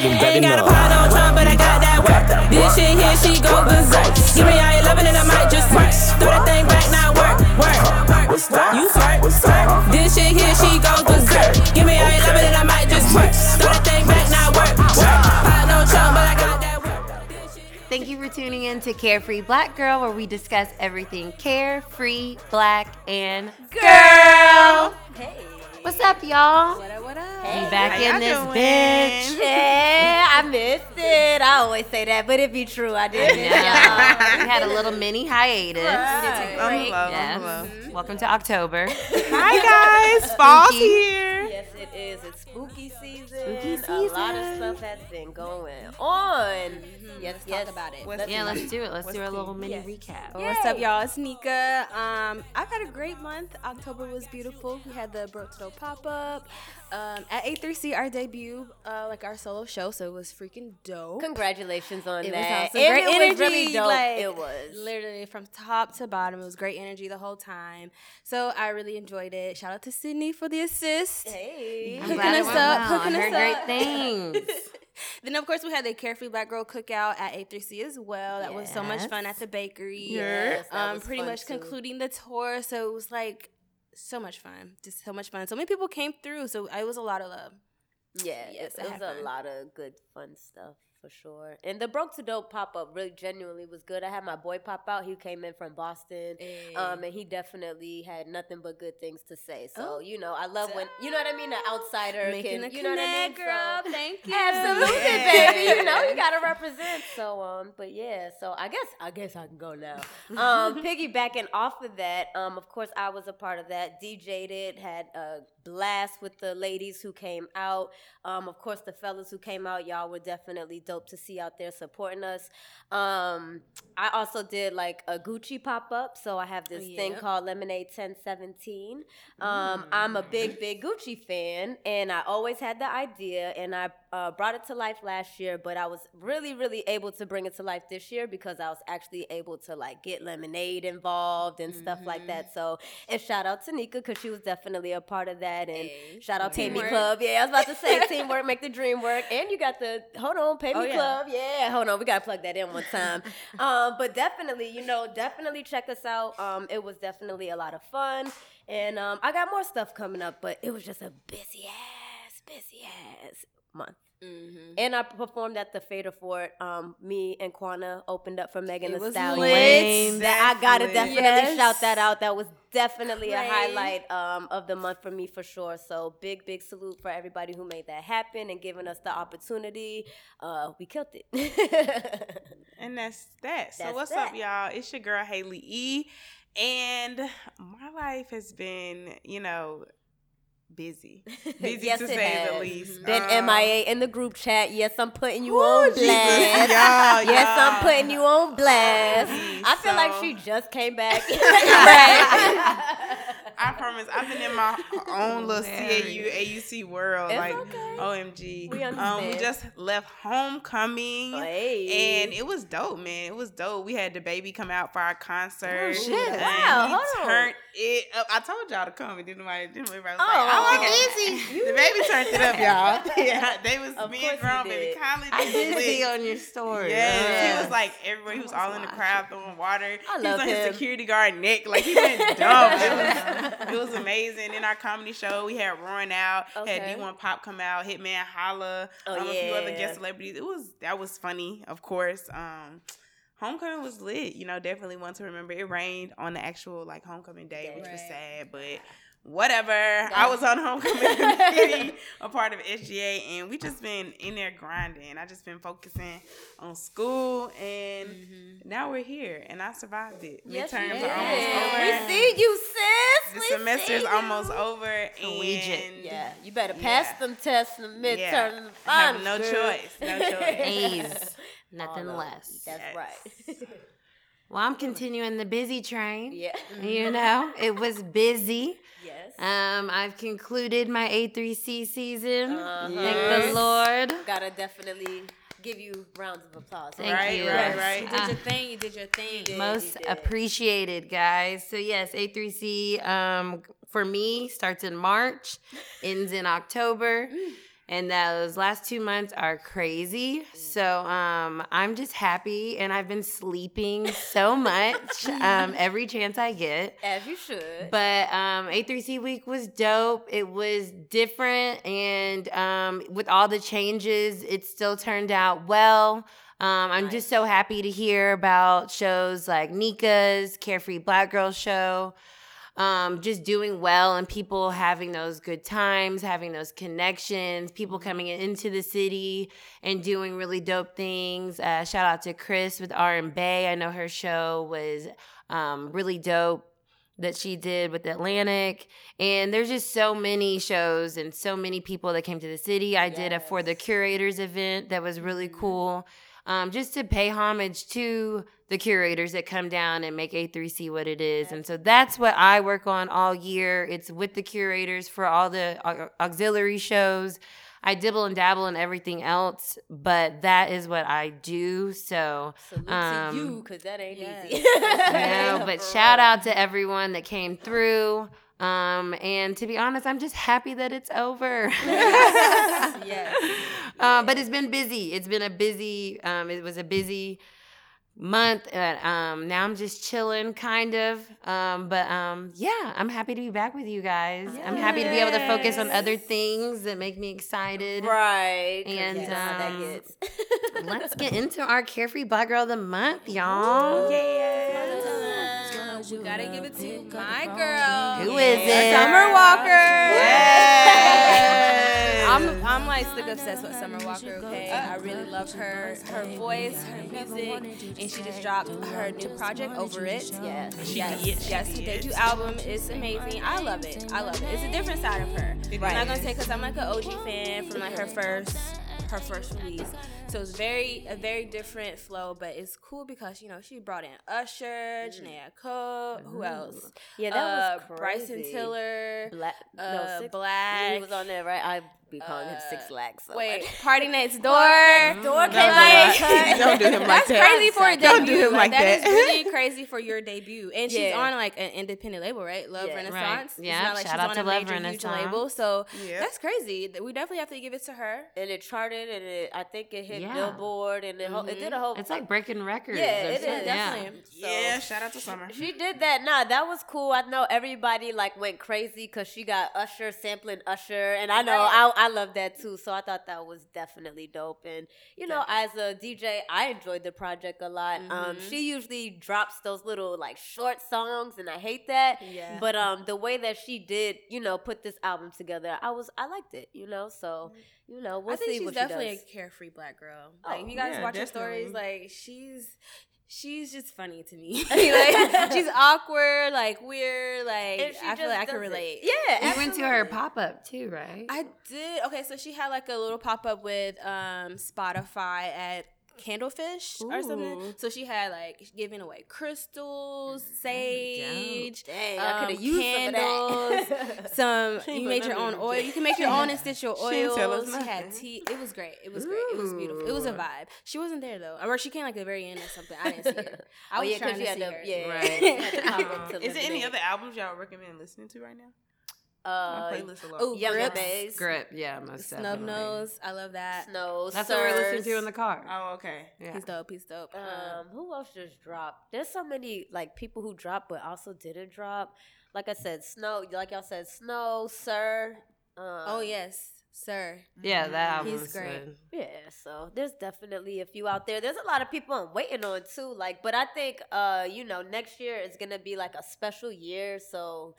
Ain't got a pot on Trump, but I got that work. This shit here, she go berserk. Give me all your loving and I might just work. Throw that thing back, now work, work. You squirt, squirt. This shit here, she goes berserk. Give me all your loving and I might just work. Throw that thing back, now work, work. Pot on Trump, but I got that work. This shit here- Thank you for tuning in to Carefree Black Girl, where we discuss everything carefree, black, and girl. Hey. What's up, y'all? What up, what up? We back in this doing? bitch. Yeah, I missed it. I always say that, but it be true. I did. miss Yeah. y'all. we had a little mini hiatus. Right. Right. hello, I'm Yes. hello. Welcome to October. Hi guys, fall's here. Yes, it is. It's spooky season. Spooky A lot of season. stuff has been going on. Yes, Let's yes. talk about it. What's Yeah, let's do it. Let's What's do a little mini Yes. recap. Well, What's up, y'all? It's Nika. Um, I've had a great month. October was beautiful. We had the Broke to Dope pop up um, at A3C, our debut, uh, like our solo show. So it was freaking dope. Congratulations on It was that. awesome. Great it energy. was really dope. Like, it was. literally from top to bottom. It was great energy the whole time. So I really enjoyed it. Shout out to Cidnee for the assist. Hey. I'm Hooking glad us went up, well. I hooking us heard great up. things. Then of course we had the Carefree Black Girl Cookout at A3C as well. That was so much fun at the bakery. Yes, that um, was pretty fun much too. concluding the tour. So it was like so much fun, just so much fun. So many people came through, so it was a lot of love. Yeah, Yes, it, it was a lot of good fun stuff for sure. And the Broke to Dope pop up really genuinely was good. I had my boy pop out. He came in from Boston. Um, and he definitely had nothing but good things to say. So, Oh, you know, I love when you know what I mean, An outsider Making can you know what I mean? girl. So- Thank you. Absolutely, Yeah. baby. You know, you gotta represent. So, um, but yeah, so I guess I guess I can go now. Um, piggybacking off of that, um, of course I was a part of that. DJ'd it, had a blast with the ladies who came out. Um, of course the fellas who came out, y'all were definitely dope to see out there supporting us. Um, I also did like a Gucci pop up, so I have this thing called Lemonade 1017. Um, I'm a big, big Gucci fan, and I always had the idea, and I uh, brought it to life last year, but I was really, really able to bring it to life this year because I was actually able to like get Lemonade involved and stuff like that. So, and shout out to Nika because she was definitely a part of that, and Hey. shout out Pay Me Club. Yeah, I was about to say teamwork, make the dream work, and you got the hold on, Pay Me Oh, yeah. Club. Yeah, hold on, we gotta plug that in one time. um, but definitely, you know, definitely check us out. Um, it was definitely a lot of fun, and um, I got more stuff coming up, but it was just a busy ass, busy ass month. Mm-hmm. And I performed at the Fader Fort. Um, me and Quana opened up for Megan It Thee Stallion. That I gotta That's definitely Yes. shout that out. That was definitely a highlight um, of the month for me for sure. So big, big salute for everybody who made that happen and giving us the opportunity. Uh, we killed it. And that's that. So That's what's that. up, y'all? It's your girl Hali E. And my life has been, you know, busy. Busy Yes, to say the least. Been Um, MIA in the group chat. Yes, I'm putting you on blast. Y'all, yes, I'm putting you on blast. I feel like she just came back. I promise. I've been in my own little CAU AUC world. It's like okay. OMG. We Um, we just left homecoming. Hey. And it was dope, man. It was dope. We had DaBaby come out for our concert. Oh, shit. Wow, we hold on. turned it up. I told y'all to come. And didn't nobody, didn't nobody was Oh, like, okay. easy. DaBaby turned it up, y'all. yeah, they was Of me and grown baby did. I did lit. see on your story. Yes, he was like everywhere. He was all in the crowd throwing water. I he was on him. his security guard neck, like he went dumb. it, was, amazing. In our comedy show, we had Roaring Out, Okay. had D1 Pop come out, Hitman Holla, Oh, um, a few other guest celebrities. It was that was funny, of course. Um, homecoming was lit. You know, definitely one to remember. It rained on the actual like homecoming day, which was sad, but. Whatever. I was on homecoming committee, a part of SGA, and we just been in there grinding. I just been focusing on school, and mm-hmm. now we're here, and I survived it. Yes, Midterms you are almost over. We see you, sis. The We semester's almost over, Collegiate. and Yeah, you better pass Yeah. them tests in the midterm. Yeah. and the I have finals, no girl. choice. No choice. A's, nothing All less. them. That's Yes. right. Well, I'm continuing the busy train. yeah. You know, it was busy. Yes. Um, I've concluded my A3C season. Uh-huh. Thank the Lord. Gotta definitely give you rounds of applause. Thank Right, you. right, right. You Uh, did your thing. You did your thing. did. most did. appreciated, guys. So yes, A3C um, for me starts in March, ends in October. And those last two months are crazy. So um, I'm just happy, and I've been sleeping so much um, every chance I get. As you should. But um, A3C week was dope. It was different, and um, with all the changes, it still turned out well. Um, I'm just so happy to hear about shows like Nika's Carefree Black Girl Show. Um, just doing well and people having those good times, having those connections, people coming into the city and doing really dope things. Uh, shout out to Chris with R and Bay. I know her show was um, really dope that she did with Atlantic. And there's just so many shows and so many people that came to the city. I did a For the Curators event that was really cool. Um, just to pay homage to the curators that come down and make A3C what it is. And so that's what I work on all year. It's with the curators for all the auxiliary shows. I dibble and dabble in everything else, but that is what I do. So, Salute um, to you, because that ain't yes. easy. no, but shout out to everyone that came through. Um, and to be honest, I'm just happy that it's over. yes. uh, but it's been busy. It's been a busy. Um, it was a busy month. Uh, um, now I'm just chilling, kind of. Um, but um, yeah, I'm happy to be back with you guys. I'm happy to be able to focus on other things that make me excited. Right. And, you know how that um. Let's get into our carefree black girl of the month, y'all. We gotta give it to my girl. Who is it? Summer Walker. Yes. I'm I'm like stick obsessed with Summer Walker. Okay, I really love her, her voice, her music, and she just dropped her new project over it. Yes. Yes, did, she yes, her did. debut album is amazing. I love it. I love it. It's a different side of her. I'm not gonna say because I'm like an OG fan from like her first her first release. So it's very a very different flow, but it's cool because you know she brought in Usher, Janae Cole, who else? Yeah, that was uh, Bryson. Tiller, Black. no, uh, six, Black. He was on there, right? I be calling him Uh, Six Lax. So Wait, much. Party Next Door. Door Like, came out. Don't do him like That's that. crazy for a debut. Don't do him like that. that. is really crazy for your debut. And she's on like an independent label, right? Love Yeah. Renaissance. Right. Yeah, It's not like shout she's out on to a Love major, huge Renaissance. label. So Yeah. that's crazy. We definitely have to give it to her. and it charted, and it, I think it hit Yeah. Billboard, and it, ho- it did a whole. It's like breaking records. Yeah, or it is, something. Yeah. Definitely. Yeah, shout out to Summer. She did that. Nah, that was cool. I know everybody like went crazy because she got Usher sampling Usher, and I know I, I love that too. So I thought that was definitely dope. And you know, as a DJ, I enjoyed the project a lot. Um, she usually drops those little like short songs, and I hate that. Yeah. But um, the way that she did, you know, put this album together, I was I liked it. You know, so you know, we'll I think she's definitely does. a carefree black girl. Oh, Like if you guys yeah, watch her stories, like she's she's just funny to me. like she's awkward, like weird, like I feel like I can does it. relate. Yeah, We went to her pop up too, right? I did. Okay, so she had like a little pop up with um Spotify at Candlefish or something. So she had like giving away crystals, sage, Dang, I um, candles, some of that. some. She ain't You made your own oil. You can make your own essential oils. She had tea. It was great. It was great. It was beautiful. It was a vibe. She wasn't there though, or she came like the very end or something. I didn't see her. I oh was yeah, trying to see to, her. yeah, Right. you had to pop to Is there any other albums y'all recommend listening to right now? My Uh, playlist a lot. ooh, Younger Grips. Grip, yeah, most Snub definitely. nose. I love that. Snow, That's what we're listening to in the car. Oh, okay. Yeah. He's dope. He's dope. Um, who else just dropped? There's so many like people who dropped but also didn't drop. Like I said, Snow. Like y'all said, Snow, Sir. Um, oh yes, sir. Yeah, that album He's great. good. Yeah, so there's definitely a few out there. There's a lot of people I'm waiting on too. Like, but I think uh, you know, next year is gonna be like a special year, so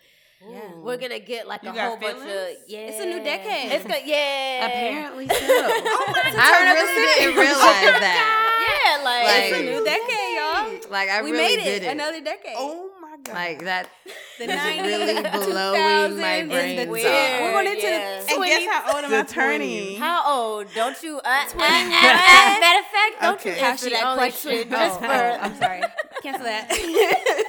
Yeah. we're gonna get like You a got whole bunch of yeah. It's a new decade. It's good, yeah. Apparently so. turn I up the really city. didn't realize that. Yeah, like, Like- It's a new decade, y'all. Like I we really made it. did it. Another decade. Oh my god. Like that. the is 90s, really blowing my 2000s, brain. the Weird. We're going into yeah. the and guess how old am I turning? How old? Don't you? Uh, uh, uh, uh, matter of fact, don't Okay. you answer she that only question just oh, for. oh, I'm sorry. Cancel that.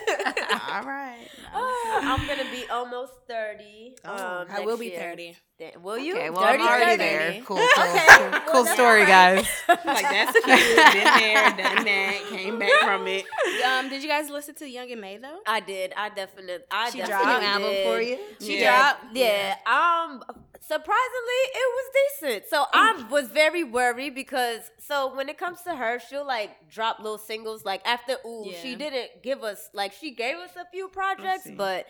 All right. I'm gonna be almost thirty. Oh. um, I will be year. 30. Damn, will you? Okay, well, dirty, I'm already dirty. there. Cool, cool, Okay, cool, well, cool story, guys. Like that's cute. Been there, done that, came back from it. Um, did you guys listen to Young M.A though? I did. I definitely. I She definitely dropped New album for you. She Yeah. dropped. Yeah. Um. Surprisingly, it was decent. So I was very worried because so when it comes to her, she'll like drop little singles. Like after Ooh, she didn't give us like she gave us a few projects, but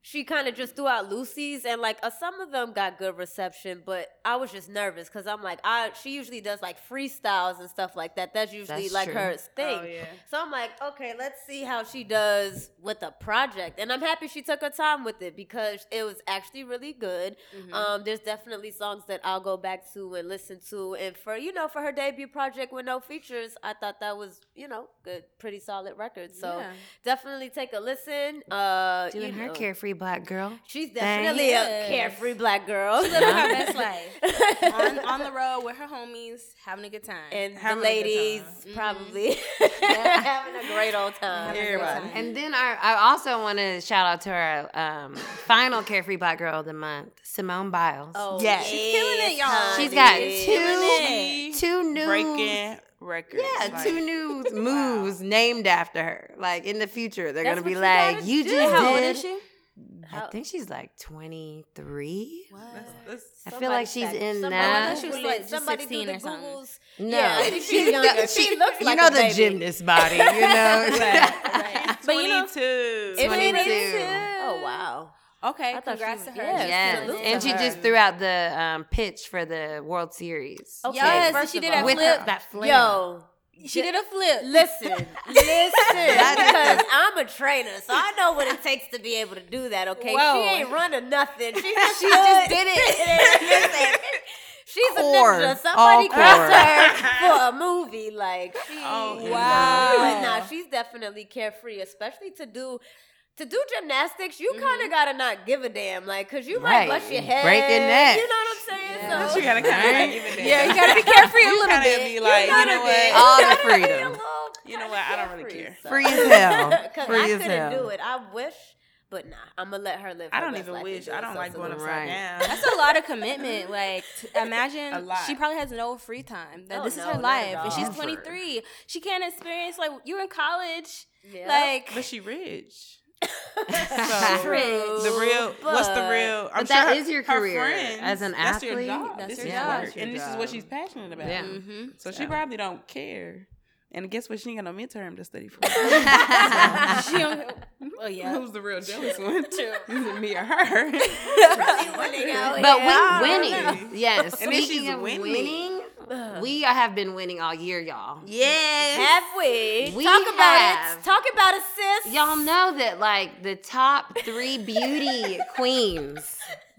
she kind of just threw out loosies and like uh, some of them got good reception, but I was just nervous because I'm like I she usually does like freestyles and stuff like that. That's usually That's like true. her thing. Oh, yeah. So I'm like, okay, let's see how she does with the project. And I'm happy she took her time with it because it was actually really good. Mm-hmm. Um, there's definitely songs that I'll go back to and listen to. And for, you know, for her debut project with no features, I thought that was, you know, good, pretty solid record. So Yeah. definitely take a listen. Uh, Doing you her know, carefree black girl. She's definitely a carefree black girl. She's Living her best life on, on the road with her homies, having a good time. And Having the a good ladies time. probably having a great old time. Everybody. And then I, I also want to shout out to our um, final carefree black girl of the month, Simone Biles. Oh, Yes. She's killing it, y'all. honey. She's got two, two new Breaking records. Yeah, like- two new moves named after her. Like in the future, they're That's gonna be like, "You do. just How old did." Is she? I think she's like twenty three. That's- that's- I feel like she's Somebody in fact- that. She was Somebody, like somebody 16 do or the something. Googles. No, Yeah, I she's younger. She looks like you know a the baby. gymnast body. You know, But you know, 22. 22. Oh wow. okay, I thought she congrats was- to her. yes. yes, Salute and she her. just threw out the um, pitch for the World Series. Okay, Yes, first she did that with flip. that flip. Yo, She did a flip. listen, listen, because I'm a trainer, so I know what it takes to be able to do that. Okay, Whoa. she ain't running nothing. She just, She just did it. she's a ninja. Somebody core. cast her for a movie. Like she, Oh, wow. But nah, she's definitely carefree, especially to do. To do gymnastics, you kind of mm-hmm. gotta not give a damn, like, cause you Right. might bust your head. Break your neck. You know what I'm saying? So You gotta kind of give it Yeah, you gotta be carefree a You little gotta bit. be like, you, gotta know what? All the gotta be a freedom. You know what? I don't really carefree, care. so. Free as hell. Cause Free I as couldn't hell. do it. I wish, but nah. I'm gonna let her live. I don't best even life wish. I don't like going salute. upside Right. down. That's a lot of commitment. Like, t- imagine A lot. she probably has no free time. That Oh, this no, is her life, and she's 23. She can't experience like you're in college. Yeah. Like, But she rich. That's So, true. The real, what's the real? I'm But that sure is your career friends, as an that's your athlete. job. That's this your is job. work, That's your and this is what she's passionate about. Yeah. mm-hmm. So she probably don't care. And guess what? She ain't got no midterm to study for. she don't. Oh yeah. Who's the real jealous one? Is it me or her? Winning out But here. we, Really? winning. Yes. And then Speaking she's of winning. winning, we have been winning all year, y'all. yes. Have we? We Talk about have. it. Talk about it, sis. Y'all know that like the top three beauty queens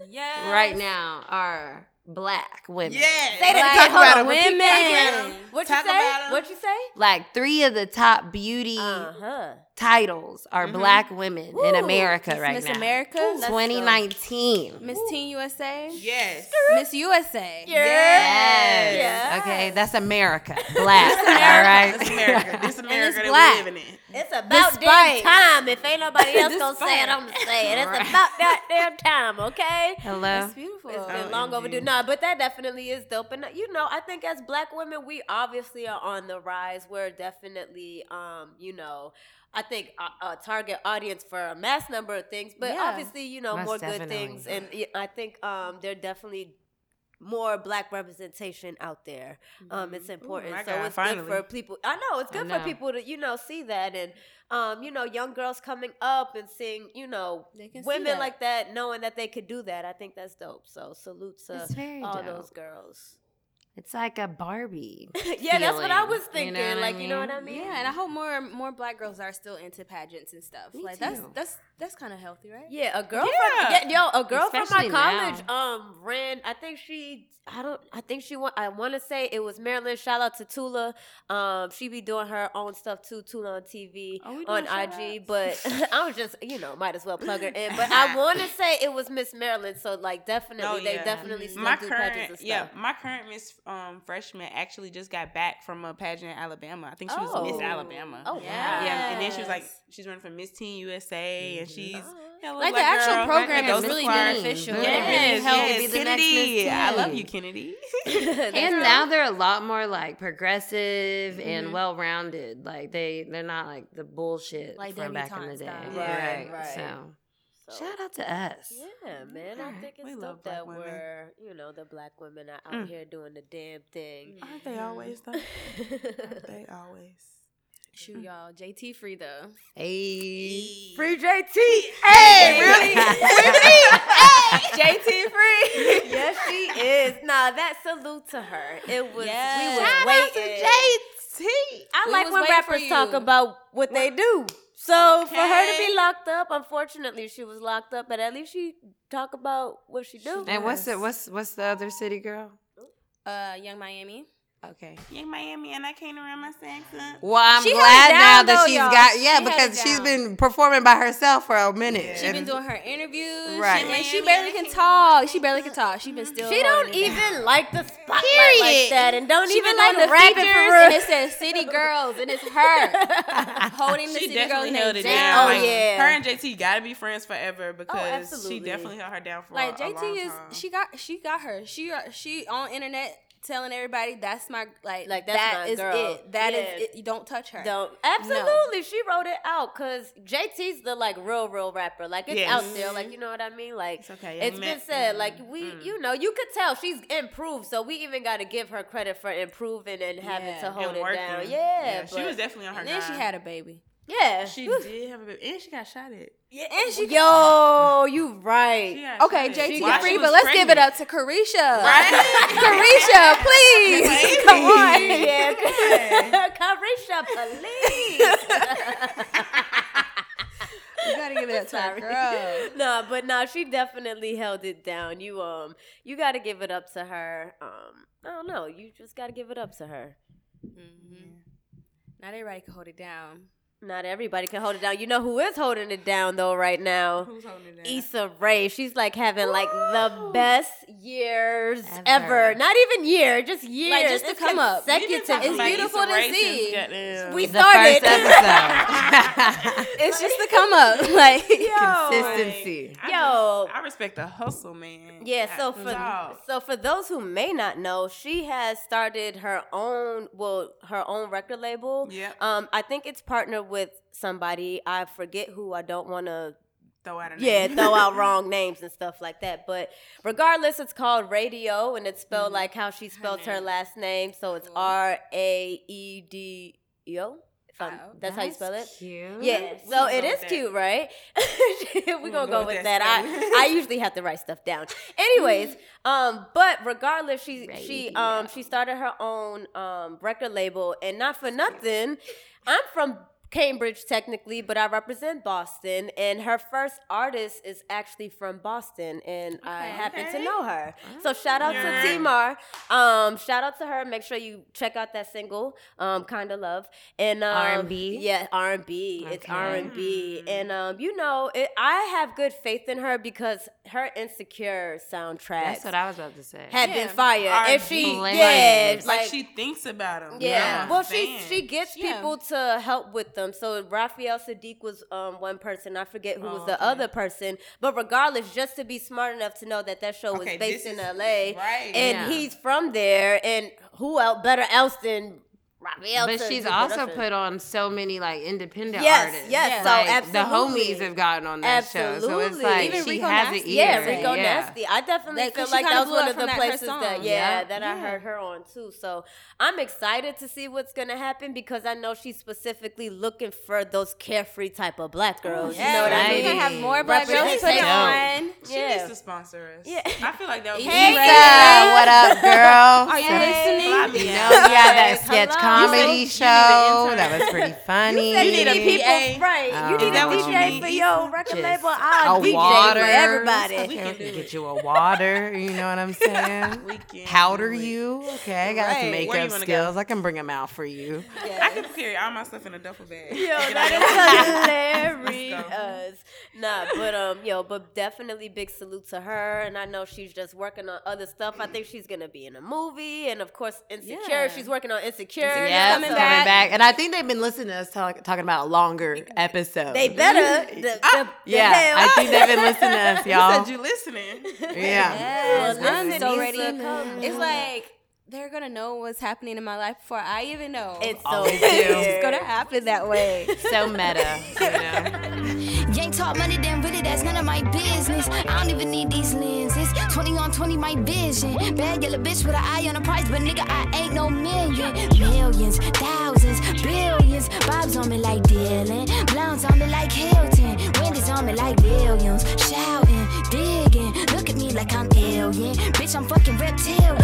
Yes. right now are black women. Yes. Say that Black again. Hold on. women. Repeat that Women. again. What you say? What you say? Like three of the top beauty Uh huh. titles are black women in America Miss right Miss now. America, 2019. Miss Teen USA, Yes. Miss USA. Yes. Yes. Okay, that's America. Black. all right. That's America. This America that black. we living in. It's about Despite- damn time. If ain't nobody else gonna say it, I'm gonna say it. It's Right. about that damn time, okay? Hello. That's beautiful. It's been Oh, long overdue. Nah, but that definitely is dope. And you know, I think as black women, we obviously are on the rise. We're definitely, um, you know, I think a, a target audience for a mass number of things. But Yeah. obviously, you know, Most more good things. And I think um, there definitely more black representation out there. Um, it's important. my so God, it's finally. good for people. I know it's good know. for people to you know see that and um, you know young girls coming up and seeing you know They can women that. like that knowing that they could do that. I think that's dope. So salute to all dope. those girls. It's like a Barbie. yeah, that's what I feeling, was you thinking. know what I like you know what I mean? Yeah, and I hope more more black girls are still into pageants and stuff. Me like that's too. that's that's kind of healthy, right? Yeah, a girl Yeah. from yeah, yo, a girl from my college um ran. I think she I don't I think she want I want to say it was Maryland. Shout out to Tula. Um, she be doing her own stuff too. Tula on TV Oh, on IG, outs? but I was just you know might as well plug her in. But I want to say it was Miss Maryland. So like definitely Oh, they yeah. definitely still my do pageants and current stuff. yeah my current miss um freshman actually just got back from a pageant in alabama i think she was miss Oh. alabama Oh wow. Yeah. yeah and then she was like she's running for miss teen usa and she's Yeah, look Like the actual girl. program is really to choir. beneficial. Yeah, Yeah, it Yes, helped yes, be the next Kennedy. Miss I love you, Kennedy. and now they're a lot more like progressive Mm-hmm. and well rounded. Like they they're not like the bullshit Like from back in the day. style. Right, right. So So- shout out to us. Yeah, man. I Alright, think it's we dope love that women. we're, you know, the black women are out Mm. here doing the damn thing. Aren't they always though? Aren't they always? Shoot, y'all. JT free though. Hey. Free JT. Hey, really? Really? Hey! JT free. yes, she is. Nah, that salute to her. It was. Yes. We was Shout waiting. I We like when rappers talk you. about what they do. So for her to be locked up, unfortunately, she was locked up, but at least she talk about what she do. And what's the what's what's the other city girl? Uh, Yung Miami. Okay. Yung Miami, and I can't remember my accent. Well, I'm She glad it now that though, she's y'all. got yeah held it because she's been performing by herself for a minute. She's been doing her interviews. Right. She, and she barely can talk. She barely can talk. She's been still. She don't holding down. even like the spotlight Period. like that, and don't She even like on the rapping features, for and it says City Girls, and it's her holding the She City Girls. definitely held it name down. Oh, like, yeah. Her and JT gotta be friends forever because absolutely. she definitely held her down for Like a, a long JT is, time. she got, she got her. She, uh, she on internet telling everybody that's my like, Like, that's that my is girl. it. That is Yeah. it. You don't touch her. Don't absolutely. She wrote it out because JT's the like real, real rapper. Like it's Yes. out there. Like you know what I mean. Like It's okay, it's young been said. Mm, Like we, you know, you could tell she's improved. So we even got to give her credit for improving and having Yeah. to hold and it working. down. Yeah, she but- was definitely on her. And then she had a baby. Yeah, She did have a baby, and she got shot at. Yeah, and she. Yo, you right. Okay. JT While free, but let's give it up to Caresha. Right? Caresha, please. Come on. Yeah, Caresha, please. You gotta give it up to our girl. no, but no, she definitely held it down. You um, you got to give it up to her. Um, I don't know. You just got to give it up to her. Mm-hmm. Not everybody can hold it down. Not everybody can hold it down. You know who is holding it down though right now? Who's holding it down? Issa Rae. She's like having like the best years Ever. ever. Not even year, just years. just to It's come up. We've consecutive. It's beautiful Issa to see. since goddamn- We the started. first episode. It's just to come up. Like Consistency. I Yo. just- I respect the hustle, man. Yeah, so That's for all. so for those who may not know, she has started her own well her own record label. Yep. Um, I think it's partnered with somebody. I forget who. I don't want to throw out a yeah throw out wrong names and stuff like that. But regardless, it's called Raedio, and it's Mm-hmm. spelled like how she spelled her name. last name. So it's Cool. R A E D E O. If Oh, That's how you spell it. Cute. Yeah, so it is that. cute, right? We're gonna gonna go with that that. I, I usually have to write stuff down. Anyways, um, but regardless, she she um she started her own um record label, and not for nothing, I'm from Cambridge technically, but I represent Boston, and her first artist is actually from Boston, and I Okay. happen to know her. So shout out Yeah. to Timar. Um, shout out to her. Make sure you check out that single, um, "Kind of Love," and um, R&B? Yeah, R and B. It's R and B, and um, you know, it, I have good faith in her because her insecure soundtrack That's what I was about to say. had Yeah. been fire, and R&B. she yeah, like, like. she thinks about him. yeah. I'm a well, she she gets Yeah. people to help with them. So Raphael Saadiq was um one person. I forget who was Oh, the okay. other person. But regardless, just to be smart enough to know that that show was Okay, based in is- L.A. right. and Yeah. he's from there, and who else better else than Raphael? But she's also put on so many like independent Yes, artists. yes, so Like, the absolutely. homies have gotten on that show, so it's like Even she Rico has an Nasty. ear. Yeah, Rico yeah. Nasty. I definitely That- feel 'cause she like that was one of the from that, places that yeah, Yeah. that I heard her on too. So I'm excited to see what's gonna happen because I know she's specifically looking for those carefree type of black oh, girls. you know what I right. We're mean? gonna have more black girls put it on. She Yeah. needs to sponsor us. Yeah. I feel like that would be Hey, great. Lisa, what up, girl? Are you listening? Fly You know, yeah, that Yes, sketch hello. Comedy You show. need an. That was pretty funny. You need a need people right. Oh. you need Is that a DJ need, for your record label. I'll a DJ water. for everybody. We Okay, can we do can it. get you a water. You know what I'm saying? We can Powder you. Okay, I got Right. some makeup wanna skills. I can bring them out for you. I can carry all my stuff in a duffel bag. Yo, Get that out is here. Let's hilarious. Nah, but um, yo, but definitely big salute to her, and I know she's just working on other stuff. I think she's gonna be in a movie, and of course, Insecure. Yeah. She's working on Insecure. Yes. yeah, coming coming back. back. And I think they've been listening to us talk, talking about longer episodes. They better. Mm-hmm. The, the, ah, the yeah, hell. I think they've been listening to us, You y'all. said you listening. yeah. Yes, Well, I'm so ready. It's like they're gonna know what's happening in my life before I even know. It's so it's gonna happen that way. So meta, you know. Talk money, then really that's none of my business. I don't even need these lenses. 20 on 20, my vision. Bad yellow bitch with an eye on the price, but nigga, I ain't no million. Millions, thousands, billions. Bobs on me like Dylan. Blondes on me like Hilton. Wendy's on me like Williams. Shouting, digging. Look at me like I'm alien. Bitch, I'm fucking reptilian.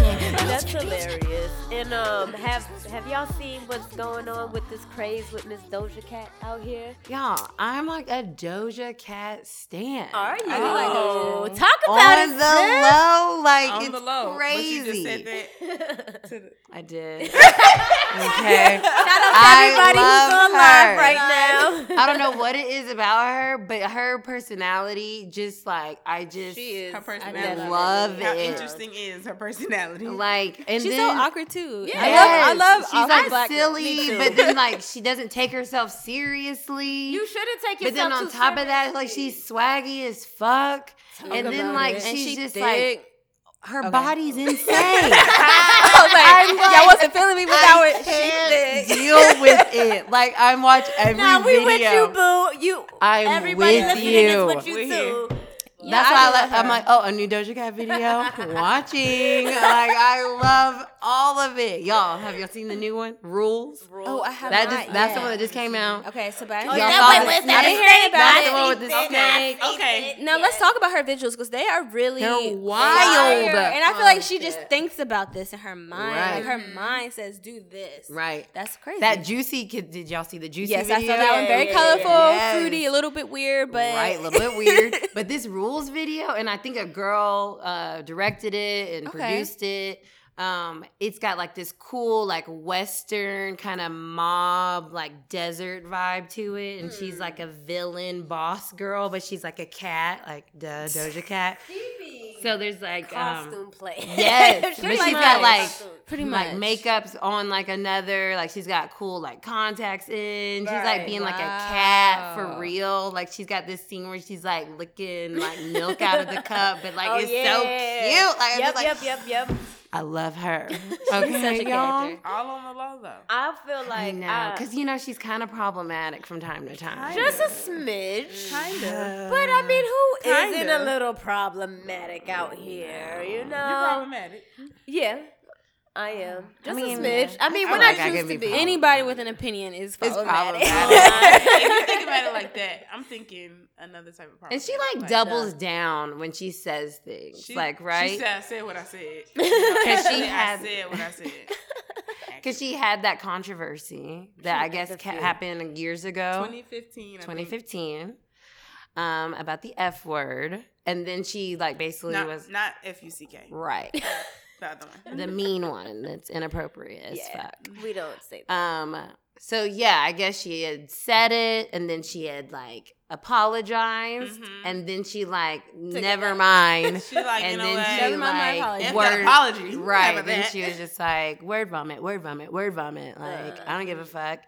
That's hilarious. And um, have have y'all seen what's going on with this craze with Miss Doja Cat out here? Y'all, I'm like a Doja Cat stan. Are you? Oh. Talk about On it, the sis. low, like On it's the low. crazy. But you just said that. To the, I did. okay. Shout out to I everybody who's love on live her. right now. I don't know what it is about her, but her personality, just like I just She is. her I personality. love How it. interesting is her personality? like, and She's then so awkward too. Yes, I love. I love. She's like black silly, but then like she doesn't take herself seriously. You shouldn't take yourself. but then on too top of that, like she's swaggy as fuck, and then like it. she's she just thick. like her Okay. body's insane. I was like, I'm like, y'all wasn't feeling me without I it. can't deal with it. Like I'm watch every Nah, we video. with you, boo. You. I'm everybody with listening you. is with you We're too. That's I why I do like, love I'm like, oh, a new Doja Cat video. Watching. Like I love all of it. Y'all, have y'all seen the new one? Rules. Oh, I have That not just that's the one that just came out. Okay, so back. Oh, Y'all that saw one with that I didn't hear about That's it. the one with the snake. okay. Now let's talk about her visuals because they are really They're wild. fire. And I feel like she just thinks about this in her mind. Like her mind says, "Do this." Right. That's crazy. That juicy kid. Did y'all see the juicy yes, I saw that one. Very Yeah, colorful, yeah. fruity, a little bit weird, but right, a little bit weird. But this video, and I think a girl uh, directed it and Okay. produced it. Um, it's got like this cool, like Western kind of mob, like desert vibe to it, and she's like a villain boss girl, but she's like a cat, like duh, Doja Cat. So there's like um, Costume play. yes, but Pretty she's much. got like pretty much like much makeup's on like another like she's got cool like contacts in she's like Right. being like a cat for real like she's got this scene where she's like licking like milk out of the cup but like Oh, it's yeah. so cute like, I'm Yep, just like yep, yep, yep. I love her such okay a y'all character. All on the low though. I feel I like know I- because you know she's kind of problematic from time to time just a smidge. Kinda. But I mean, who not Kinda. a little problematic out here? You know? You're problematic. Yeah, I am. Just mean, a smidge. I mean, I when I, like I choose could to be be. Anybody with an opinion is it's problematic. problematic if you think about it like that, I'm thinking another type of problem. and she like doubles down when she says things She- like right She said, I said what I said. because she I had said what I said. Because she had that controversy that I guess ca- happened years ago, 2015. I think. 2015, um, about the F word. And then she, like, basically Not, was not F U C K. right. The other one. the mean one that's inappropriate as Yeah, fuck. we don't say that. Um, so yeah, I guess she had said it and then she had, like, apologized. Mhm. And then she, like, it never mind. She like, and then she, Never like, apology. Word, apology. Right. Then she was just like, word vomit, word vomit, word vomit. Like, I don't give a fuck.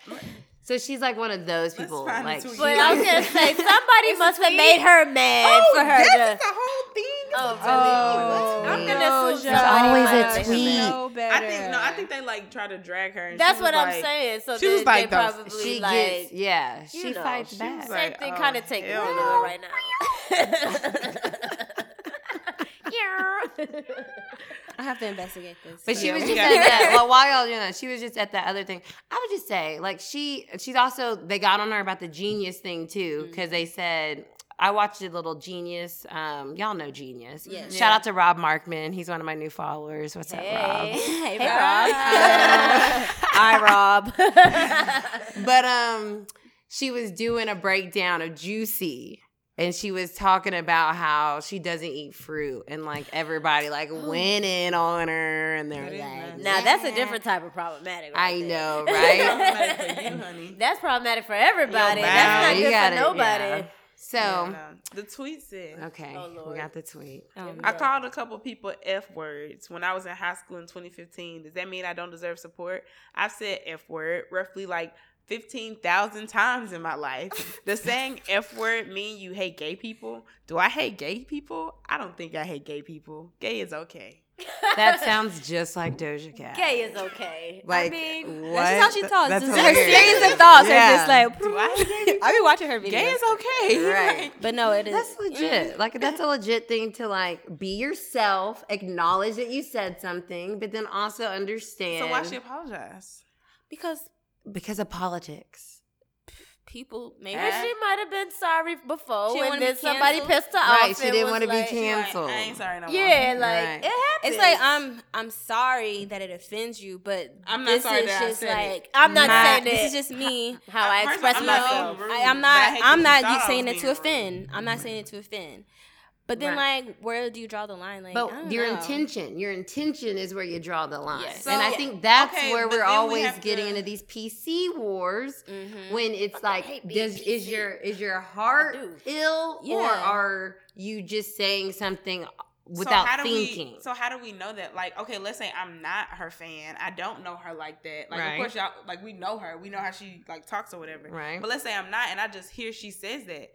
So she's like one of those people. Like, But I was gonna say somebody must have made her mad oh, for her That's to. the whole thing. Oh, Oh, I'm gonna oh, assume There's always a have made her tweet. No better. I think no, I think they like try to drag her. And That's what was I'm saying. So she they, was like they probably she like gets, yeah, you she know, fights back. was like, Same thing, oh, kind of taking hell it no. right now. I have to investigate this. But she was just got at that. Well, while y'all doing that, she was just at that other thing. I would just say, like, she, she's also. They got on her about the genius thing too, because they said. I watched a little Genius. Um, y'all know Genius. Yes. Shout out to Rob Markman. He's one of my new followers. What's up, Rob? hey, Hey, Rob. Rob. Hi, Rob. But um, she was doing a breakdown of Juicy, and she was talking about how she doesn't eat fruit, and like everybody like went in on her, and they're like, nasty. now that's a different type of problematic. I there. know, right? You. That's problematic for everybody. Yo, That's not You good gotta- for nobody. yeah. So Yeah, no. the tweet said. okay, Oh, we got the tweet. Oh, I called a couple people F words when I was in high school in 2015. Does that mean I don't deserve support? I've said F word roughly like 15,000 times in my life. The saying F word mean you hate gay people? Do I hate gay people? I don't think I hate gay people. Gay is okay. That sounds just like Doja Cat. Gay is okay. Like I mean, what? That's just how she talks. That's Her series of thoughts Yeah. are just like. Do I hate gay people? I be watching her videos. Gay is okay. Right. but no, it is. That's legit. Like that's a legit thing to like be yourself, acknowledge that you said something, but then also understand. So why she apologize? because because of politics. people maybe. and she might have been sorry before, She and then be somebody pissed her off. Right, she didn't wanna be canceled. Like, I ain't sorry no more. Yeah, like Right. it happens. It's like I'm I'm sorry that it offends you, but I'm not this sorry is that just said it. like I'm not my- saying This is just me. how I First, express I'm not myself. I, I'm not. I hate I'm that not saying it to being offend. I'm not saying it to offend. But then, Right. like, where do you draw the line? Like, I But don't your know. intention, your intention is where you draw the line. Yes. and I think that's okay, where we're then we always getting to- into these PC wars Mhm. when it's like hate being does is your is your heart do. ill or are you just saying something So without how do thinking? We, so how do we know that? Like, okay, let's say I'm not her fan. I don't know her like that. Like, Right. of course, y'all like we know her. We know how she like talks or whatever. Right. But let's say I'm not, and I just hear she says that.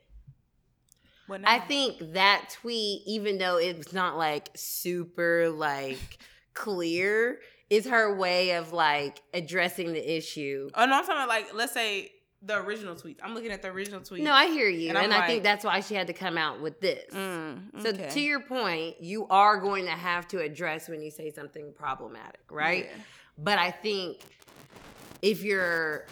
Well, I think that tweet, even though it's not like super like clear, is her way of like addressing the issue. Oh no, I'm talking about like let's say the original tweet. I'm looking at the original tweet. No, I hear you, And and, I'm I think that's why she had to come out with this. Mm, So to your point, you are going to have to address when you say something problematic, right? Yeah. But I think if you're